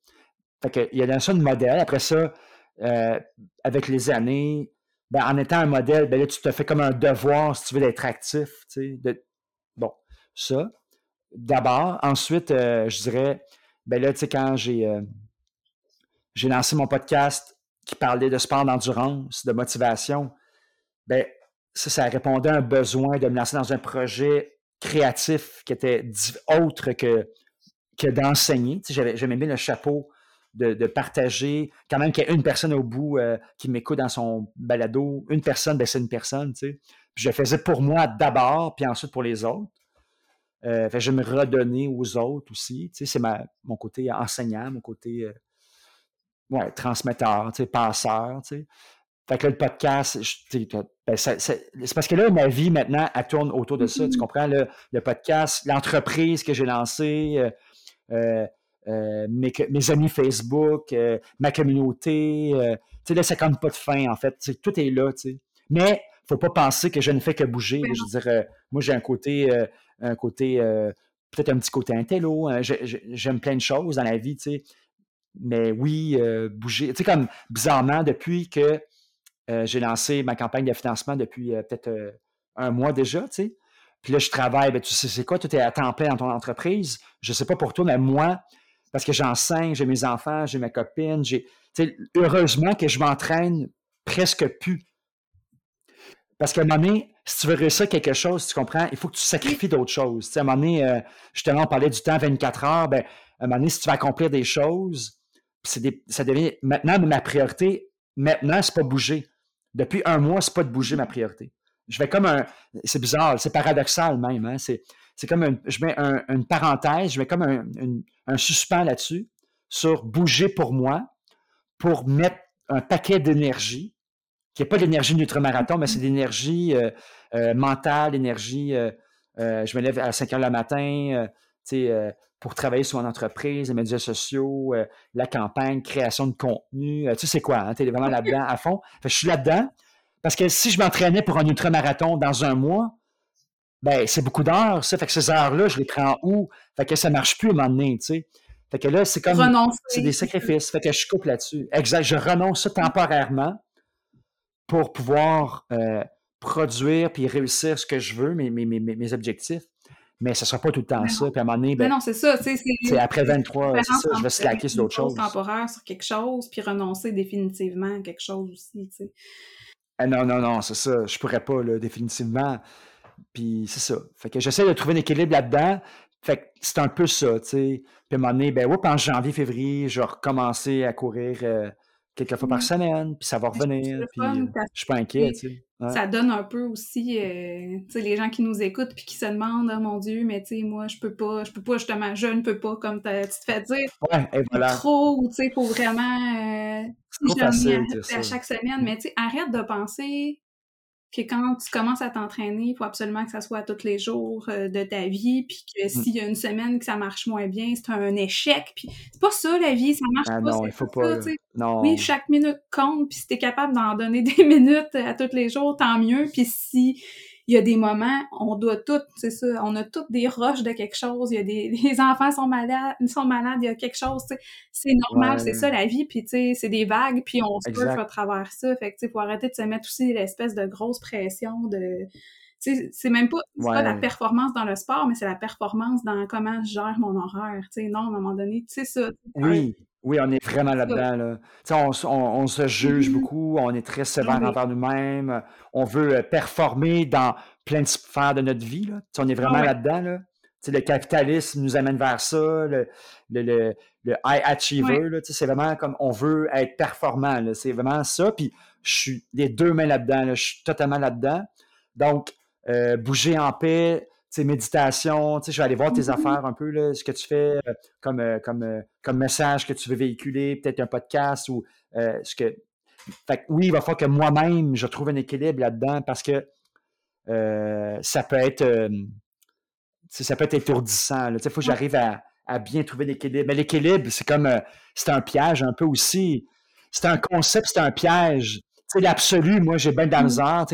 Fait il y a la notion de modèle. Après ça, euh, avec les années, ben, en étant un modèle, ben là, tu te fais comme un devoir, si tu veux, d'être actif. De... Bon, ça. D'abord. Ensuite, euh, je dirais, ben là, tu sais, quand j'ai, j'ai lancé mon podcast qui parlait de sport d'endurance, de motivation, ben ça, répondait à un besoin de me lancer dans un projet créatif qui était autre que que d'enseigner. Tu sais, J'aimais bien le chapeau de, partager, quand même qu'il y ait une personne au bout euh, qui m'écoute dans son balado. Une personne, ben c'est une personne. Tu sais. je faisais pour moi d'abord, puis ensuite pour les autres. Euh, fait, je me redonnais aux autres aussi. Tu sais, c'est mon côté enseignant, mon côté euh, ouais, transmetteur, tu sais, passeur. Tu sais. Fait que là, le podcast, ben, c'est parce que là, ma vie maintenant, elle tourne autour de ça. Tu mm-hmm. comprends? Le, le podcast, l'entreprise que j'ai lancée, euh, euh, mes, amis Facebook, ma communauté. tu sais, là, ça compte pas de fin, en fait. tout est là, tu sais. Mais faut pas penser que je ne fais que bouger. Je veux dire, moi, j'ai un côté, un côté peut-être un petit côté intello. Hein. J'aime plein de choses dans la vie, tu sais. Mais oui, bouger. Tu sais, comme bizarrement, depuis que j'ai lancé ma campagne de financement depuis peut-être un mois déjà, tu sais, puis là, je travaille, ben, tu sais, c'est quoi? Tu es à temps plein dans ton entreprise? Je ne sais pas pour toi, mais moi, parce que j'enseigne, j'ai mes enfants, j'ai ma copine, j'ai. Heureusement que je m'entraîne presque plus. Parce qu'à un moment donné, si tu veux réussir quelque chose, tu comprends, il faut que tu sacrifies d'autres choses. à un moment donné, euh, justement, on parlait du temps 24 heures, ben, à un moment donné, si tu vas accomplir des choses, des, ça devient maintenant ma priorité. Maintenant, c'est pas bouger. Depuis un mois, c'est pas de bouger ma priorité je vais comme un. C'est bizarre, c'est paradoxal même. Hein? C'est, comme je mets une parenthèse, je mets comme un, un suspens là-dessus, sur bouger pour moi, pour mettre un paquet d'énergie, qui n'est pas d'énergie marathon, mais c'est d'énergie euh, euh, mentale, énergie. Euh, je me lève à 5 heures le matin, pour travailler sur mon entreprise, les médias sociaux, la campagne, création de contenu. tu sais, quoi? Hein? Tu es vraiment là-dedans à fond. je suis là-dedans. Parce que si je m'entraînais pour un ultramarathon dans un mois, ben, c'est beaucoup d'heures, ça. Fait que ces heures-là, je les prends où? Fait que ça marche plus à un moment donné, tu sais. Fait que là, c'est comme. C'est des sacrifices. Fait que je coupe là-dessus. Exact. Je renonce temporairement pour pouvoir euh, produire puis réussir ce que je veux, mes, mes, mes, mes objectifs. mais ce sera pas tout le temps ça. Puis à un moment donné, ben, non, c'est ça. C'est après 23, c'est ça, je vais slacker sur d'autres choses. temporaire sur quelque chose, puis renoncer définitivement à quelque chose aussi, tu sais. Ah non, non, non, c'est ça. Je pourrais pas, là, définitivement. Puis c'est ça. Fait que j'essaie de trouver un équilibre là-dedans. Fait que c'est un peu ça, tu sais. Puis à un moment donné, ben, ouais, en janvier, février, je vais recommencer à courir euh, quelques fois par semaine, puis ça va revenir, puis euh, je suis pas inquiet, tu sais. Ça donne un peu aussi, euh, tu sais, les gens qui nous écoutent puis qui se demandent, oh mon Dieu, mais tu sais, moi, je peux pas, je peux pas justement, je ne peux pas, comme tu te fais dire. Ouais, et voilà. Trop, tu sais, pour vraiment. Euh, trop facile à, à chaque semaine, mais tu sais, arrête de penser que quand tu commences à t'entraîner, il faut absolument que ça soit tous les jours euh, de ta vie, puis que mmh. s'il y a une semaine que ça marche moins bien, c'est un échec, puis c'est pas ça la vie, ça marche ah pas. Non, il faut pas. non. Oui, chaque minute compte, puis si t'es capable d'en donner des minutes à tous les jours, tant mieux, puis si il y a des moments, on doit toutes, c'est ça, on a toutes des roches de quelque chose, il y a des les enfants sont malades, ils sont malades, il y a quelque chose, c'est normal, c'est ça la vie, puis tu sais, c'est des vagues, puis on se peut à travers ça, fait que tu sais, faut arrêter de se mettre aussi l'espèce de grosse pression de c'est même pas, pas la performance dans le sport, mais c'est la performance dans comment je gère mon horaire. Tu sais, non, à un moment donné, tu sais ça. Oui, oui, on est vraiment là-dedans. Là. On, on, se juge mm-hmm. beaucoup, on est très sévère envers nous-mêmes, on veut euh, performer dans plein de sphères de notre vie. Là. on est vraiment là-dedans. Là. le capitalisme nous amène vers ça, le, le, le, le high achiever, c'est vraiment comme on veut être performant. C'est vraiment ça. Puis je suis les deux mains là-dedans. Je suis totalement là-dedans. Donc, euh, bouger en paix, méditation, je vais aller voir tes mm-hmm. affaires un peu, là, ce que tu fais euh, comme, euh, comme, comme message que tu veux véhiculer, peut-être un podcast ou ce que. Fait oui, il va falloir que moi-même, je trouve un équilibre là-dedans parce que ça peut être ça peut être étourdissant. Il faut que j'arrive à, à, bien trouver l'équilibre. Mais l'équilibre, c'est comme c'est un piège un peu aussi. C'est un concept, c'est un piège. C'est l'absolu, moi, j'ai bien de la misère.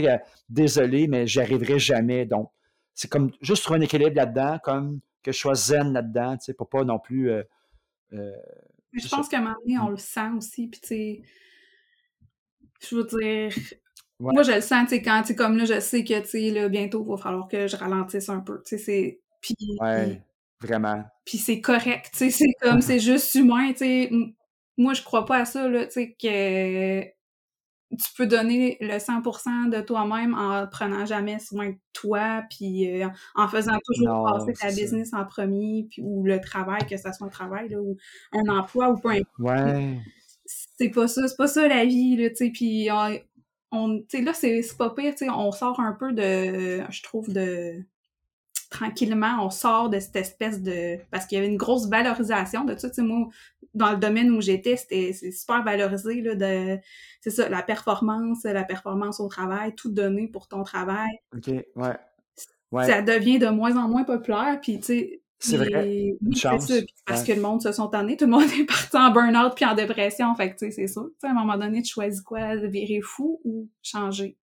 Désolé, mais j'y arriverai jamais. Donc, c'est comme juste trouver un équilibre là-dedans, comme que je sois zen là-dedans, tu sais, pour pas non plus. Euh, euh, je pense qu'à un moment donné, on le sent aussi, puis tu sais, je veux dire, moi je le sens, tu sais, quand, tu comme là, je sais que, tu sais, là, bientôt, il va falloir que je ralentisse un peu, tu sais, c'est. Puis. Ouais, vraiment. Puis c'est correct, tu sais, c'est comme, c'est juste humain, tu sais. Moi, je crois pas à ça, là, tu sais, que tu peux donner le 100% de toi-même en prenant jamais soin de toi, puis euh, en faisant toujours passer ta business en premier, puis ou le travail, que ce soit un travail, là, ou un emploi, ou peu importe. Ouais. C'est pas ça, c'est pas ça la vie, là, tu sais, puis on, tu sais, là, c'est pas pire, tu sais, on sort un peu de, je trouve, de tranquillement, on sort de cette espèce de... Parce qu'il y avait une grosse valorisation de ça. Tu sais, moi, dans le domaine où j'étais, c'était super valorisé, là, de... C'est ça, la performance, la performance au travail, tout donner pour ton travail. OK, ouais. ouais. Ça devient de moins en moins populaire, puis tu sais... C'est vrai. Une chance. parce que le monde se sont tannés, tout le monde est parti en burn-out puis en dépression, fait que tu sais, c'est ça. Tu sais, à un moment donné, tu choisis quoi, virer fou ou changer.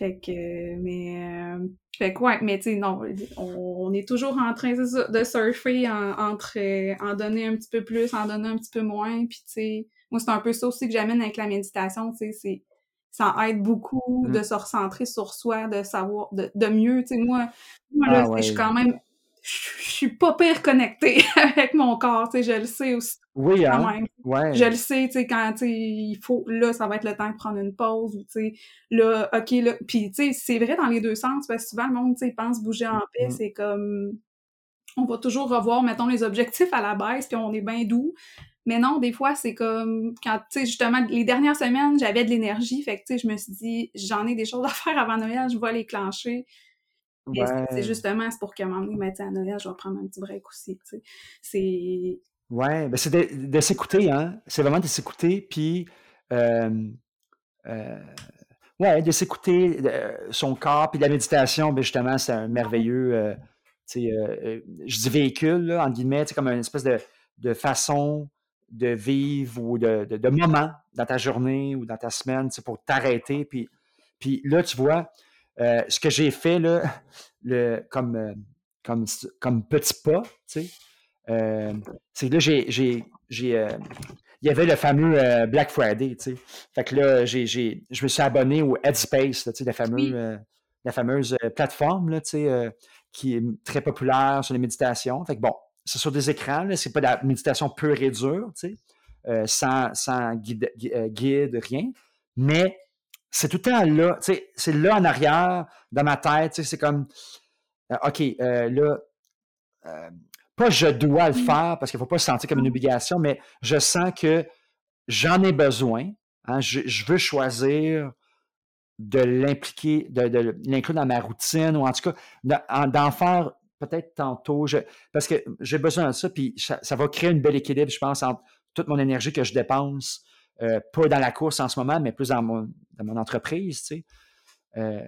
Fait que, mais, euh, fait que ouais, mais tu sais, non, on, est toujours en train de surfer entre euh, en donner un petit peu plus, en donner un petit peu moins, puis tu sais, moi c'est un peu ça aussi que j'amène avec la méditation, tu sais, c'est ça aide beaucoup mm. de se recentrer sur soi, de savoir, de, de mieux, tu sais, moi, moi là, ah je suis quand même je suis pas pire connectée avec mon corps, tu sais, je le sais aussi. Oui, hein? Ouais. Je le sais, tu sais, quand, tu sais, il faut, là, ça va être le temps de prendre une pause, ou, tu sais, là, OK, là, puis, tu sais, c'est vrai dans les deux sens, parce que souvent, le monde, tu sais, pense bouger en paix, mm. c'est comme, on va toujours revoir, mettons, les objectifs à la baisse, puis on est bien doux, mais non, des fois, c'est comme, quand, tu sais, justement, les dernières semaines, j'avais de l'énergie, fait que, tu sais, je me suis dit, j'en ai des choses à faire avant Noël, je vais les clencher, c'est justement, c'est pour qu'à un moment donné, à Noël, je vais prendre un petit break aussi. C'est. Ouais, ben c'est de, de s'écouter, hein. C'est vraiment de s'écouter, puis. Euh, euh, ouais, de s'écouter euh, son corps, puis la méditation, ben justement, c'est un merveilleux. Euh, je dis véhicule, là, entre guillemets, comme une espèce de, de façon de vivre ou de, de, de, moment dans ta journée ou dans ta semaine pour t'arrêter. Puis, puis là, tu vois, euh, ce que j'ai fait là, le, comme, euh, comme, comme petit pas, tu sais, euh, c'est que là, j'ai. j'ai, il y avait le fameux Black Friday, tu sais. Fait que là, j'ai, je me suis abonné au Headspace, tu sais, la fameuse, la fameuse plateforme, là, tu sais, qui est très populaire sur les méditations. Fait que bon, c'est sur des écrans, c'est pas de la méditation pure et dure, tu sais, euh, sans, sans guide, guide, rien. Mais c'est tout le temps là, tu sais, c'est là en arrière, dans ma tête, c'est comme, OK, là, pas je dois le mmh. faire parce qu'il ne faut pas se sentir comme une obligation, mais je sens que j'en ai besoin. Hein, je, veux choisir de l'impliquer, de, l'inclure dans ma routine ou en tout cas d'en faire peut-être tantôt. parce que j'ai besoin de ça, puis ça, va créer une belle équilibre, je pense, entre toute mon énergie que je dépense, euh, pas dans la course en ce moment, mais plus dans mon, entreprise, tu sais. Euh,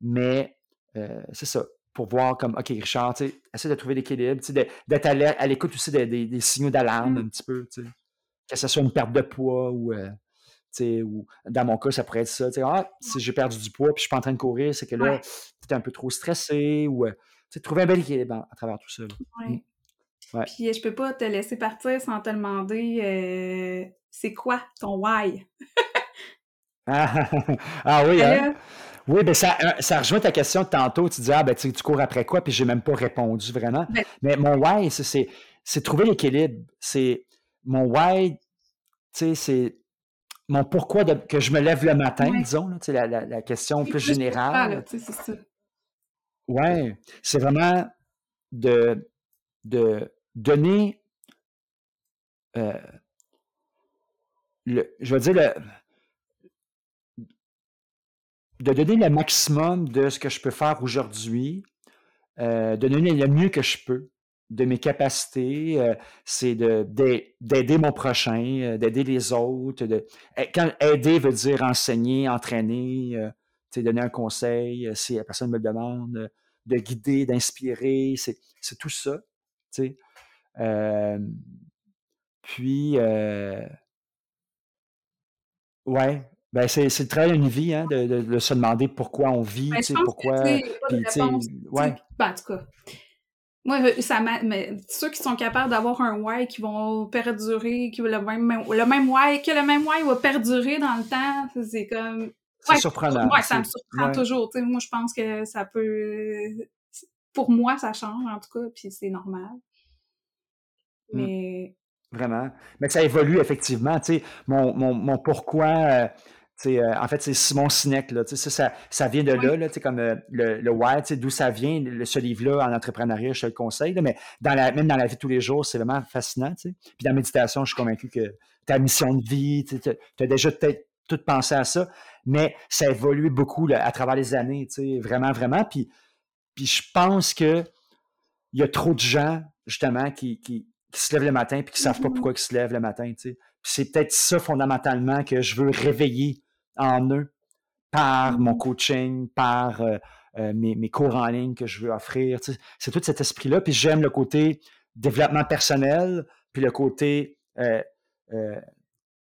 mais euh, c'est ça pour voir comme, OK, Richard, essaie de trouver l'équilibre, d'être à l'écoute aussi des, signaux d'alarme mmh. un petit peu, que ce soit une perte de poids ou, euh, ou dans mon cas, ça pourrait être ça. Ah, si j'ai perdu du poids puis je suis pas en train de courir, c'est que là, tu es un peu trop stressé ou euh, trouver un bel équilibre à, travers tout ça. Mmh. Ouais. Puis je peux pas te laisser partir sans te demander c'est quoi ton why? ah, ah, oui, hein? Oui, ben ça, euh, ça rejoint ta question de tantôt. Tu dis, ah, ben, tu, cours après quoi? Puis j'ai même pas répondu vraiment. Ben Mais mon why, c'est, c'est trouver l'équilibre. C'est mon why, tu sais, c'est mon pourquoi de, que je me lève le matin, disons, là, la, la, la, question plus générale. c'est ça. Ouais, c'est vraiment de, de donner, euh, je veux dire, de donner le maximum de ce que je peux faire aujourd'hui, euh, de donner le mieux que je peux de mes capacités, euh, c'est d'aider mon prochain, euh, d'aider les autres. Eh, quand aider veut dire enseigner, entraîner, donner un conseil si la personne me le demande, de guider, d'inspirer, c'est tout ça. puis, ouais, ben, c'est, le travail d'une vie, hein, de, de, se demander pourquoi on vit, ben, pourquoi. ouais. Ben, en tout cas. Moi, ça mais ceux qui sont capables d'avoir un why qui vont perdurer, qui le même, le même why, que le même why va perdurer dans le temps, c'est comme. C'est surprenant. Ouais, ça me surprend toujours. moi, je pense que ça peut. Pour moi, ça change, en tout cas, puis c'est normal. Mmh. Mais. Vraiment. Mais ça évolue effectivement. Tu sais, mon, mon, mon pourquoi. Euh, euh, en fait, c'est Simon Sinek, là, ça, ça, vient de là, là comme euh, le, le why, d'où ça vient, ce livre-là en entrepreneuriat, je te le conseille, mais dans la, même dans la vie de tous les jours, c'est vraiment fascinant. Puis dans la méditation, je suis convaincu que ta mission de vie, tu as déjà peut-être tout pensé à ça, mais ça a évolué beaucoup à travers les années, vraiment, vraiment. Puis, puis je pense que il y a trop de gens, justement, qui, qui, se lèvent le matin puis qui ne savent pas mm-hmm. pourquoi ils se lèvent le matin. C'est peut-être ça fondamentalement que je veux réveiller en eux par mon mmh. coaching, par euh, euh, mes, cours en ligne que je veux offrir. c'est tout cet esprit-là. Puis j'aime le côté développement personnel, puis le côté euh,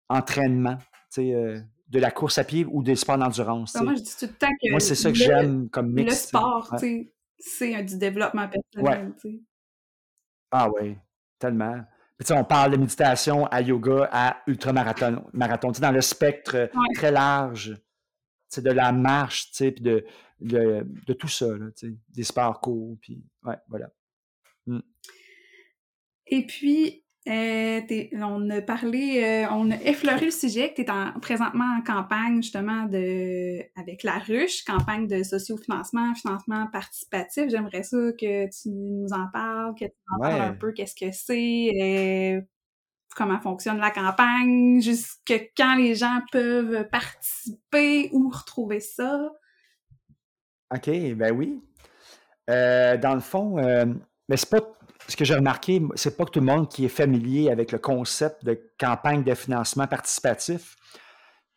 entraînement de la course à pied ou des sports d'endurance. moi, je dis tout le temps que moi, c'est ça que j'aime comme mix. Le sport, c'est du développement personnel. Ah oui, tellement on parle de méditation à yoga à ultramarathon. Marathon, dans le spectre très large de la marche, puis de, de, tout ça, des sports courts, puis ouais, voilà. Mmh. Et puis, euh, on a parlé, euh, on a effleuré le sujet que tu es présentement en campagne justement de avec la ruche, campagne de sociofinancement, financement participatif. J'aimerais ça que tu nous en parles, que tu nous en parles un peu, qu'est-ce que c'est, euh, comment fonctionne la campagne, jusque quand les gens peuvent participer, ou retrouver ça? OK, ben oui. dans le fond, mais c'est pas ce que j'ai remarqué, c'est pas que tout le monde qui est familier avec le concept de campagne de financement participatif.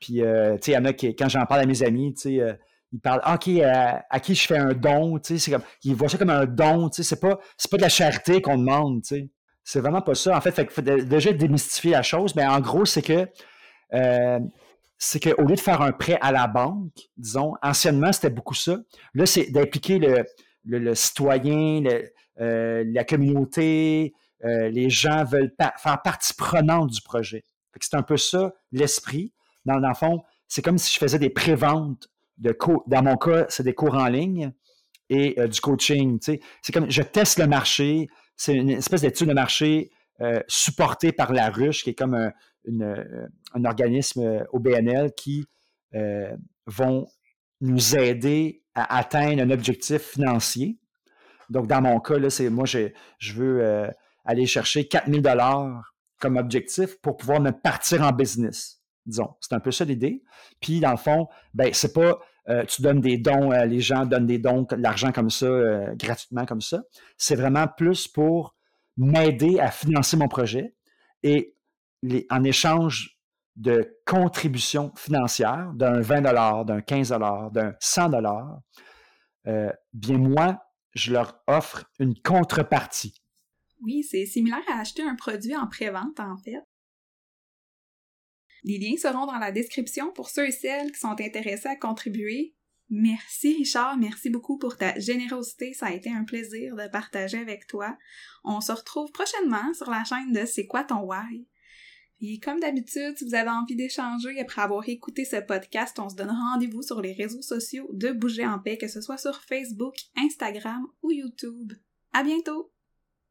Puis, euh, tu sais, il y en a qui, quand j'en parle à mes amis, tu sais, euh, ils parlent, ah, OK, euh, à qui je fais un don, tu sais, c'est comme, ils voient ça comme un don, tu sais, c'est pas, pas de la charité qu'on demande, tu sais. C'est vraiment pas ça. En fait, il faut déjà démystifier la chose, mais en gros, c'est que, c'est qu'au lieu de faire un prêt à la banque, disons, anciennement, c'était beaucoup ça. Là, c'est d'impliquer le, le, le, citoyen, le, euh, la communauté, euh, les gens veulent faire partie prenante du projet. C'est un peu ça l'esprit. Dans, le fond, c'est comme si je faisais des préventes de cours. Dans mon cas, c'est des cours en ligne et du coaching. C'est comme je teste le marché, c'est une espèce d'étude de marché supportée par la ruche, qui est comme un, un organisme au BNL qui vont nous aider à atteindre un objectif financier. Donc, dans mon cas, là, c'est moi, je, je veux euh, aller chercher 4000 dollars comme objectif pour pouvoir me partir en business. Disons, c'est un peu ça l'idée. Puis, dans le fond, ben, c'est pas euh, tu donnes des dons, euh, les gens donnent des dons, l'argent comme ça, gratuitement comme ça. C'est vraiment plus pour m'aider à financer mon projet et en échange de contribution financière d'un 20 d'un 15 d'un 100 euh, bien moi, je leur offre une contrepartie. Oui, c'est similaire à acheter un produit en pré-vente, en fait. Les liens seront dans la description pour ceux et celles qui sont intéressés à contribuer. Merci Richard, merci beaucoup pour ta générosité, ça a été un plaisir de partager avec toi. On se retrouve prochainement sur la chaîne de C'est quoi ton why? Et comme d'habitude, si vous avez envie d'échanger après avoir écouté ce podcast, on se donne rendez-vous sur les réseaux sociaux de Bouger en paix, que ce soit sur Facebook, Instagram ou YouTube. À bientôt!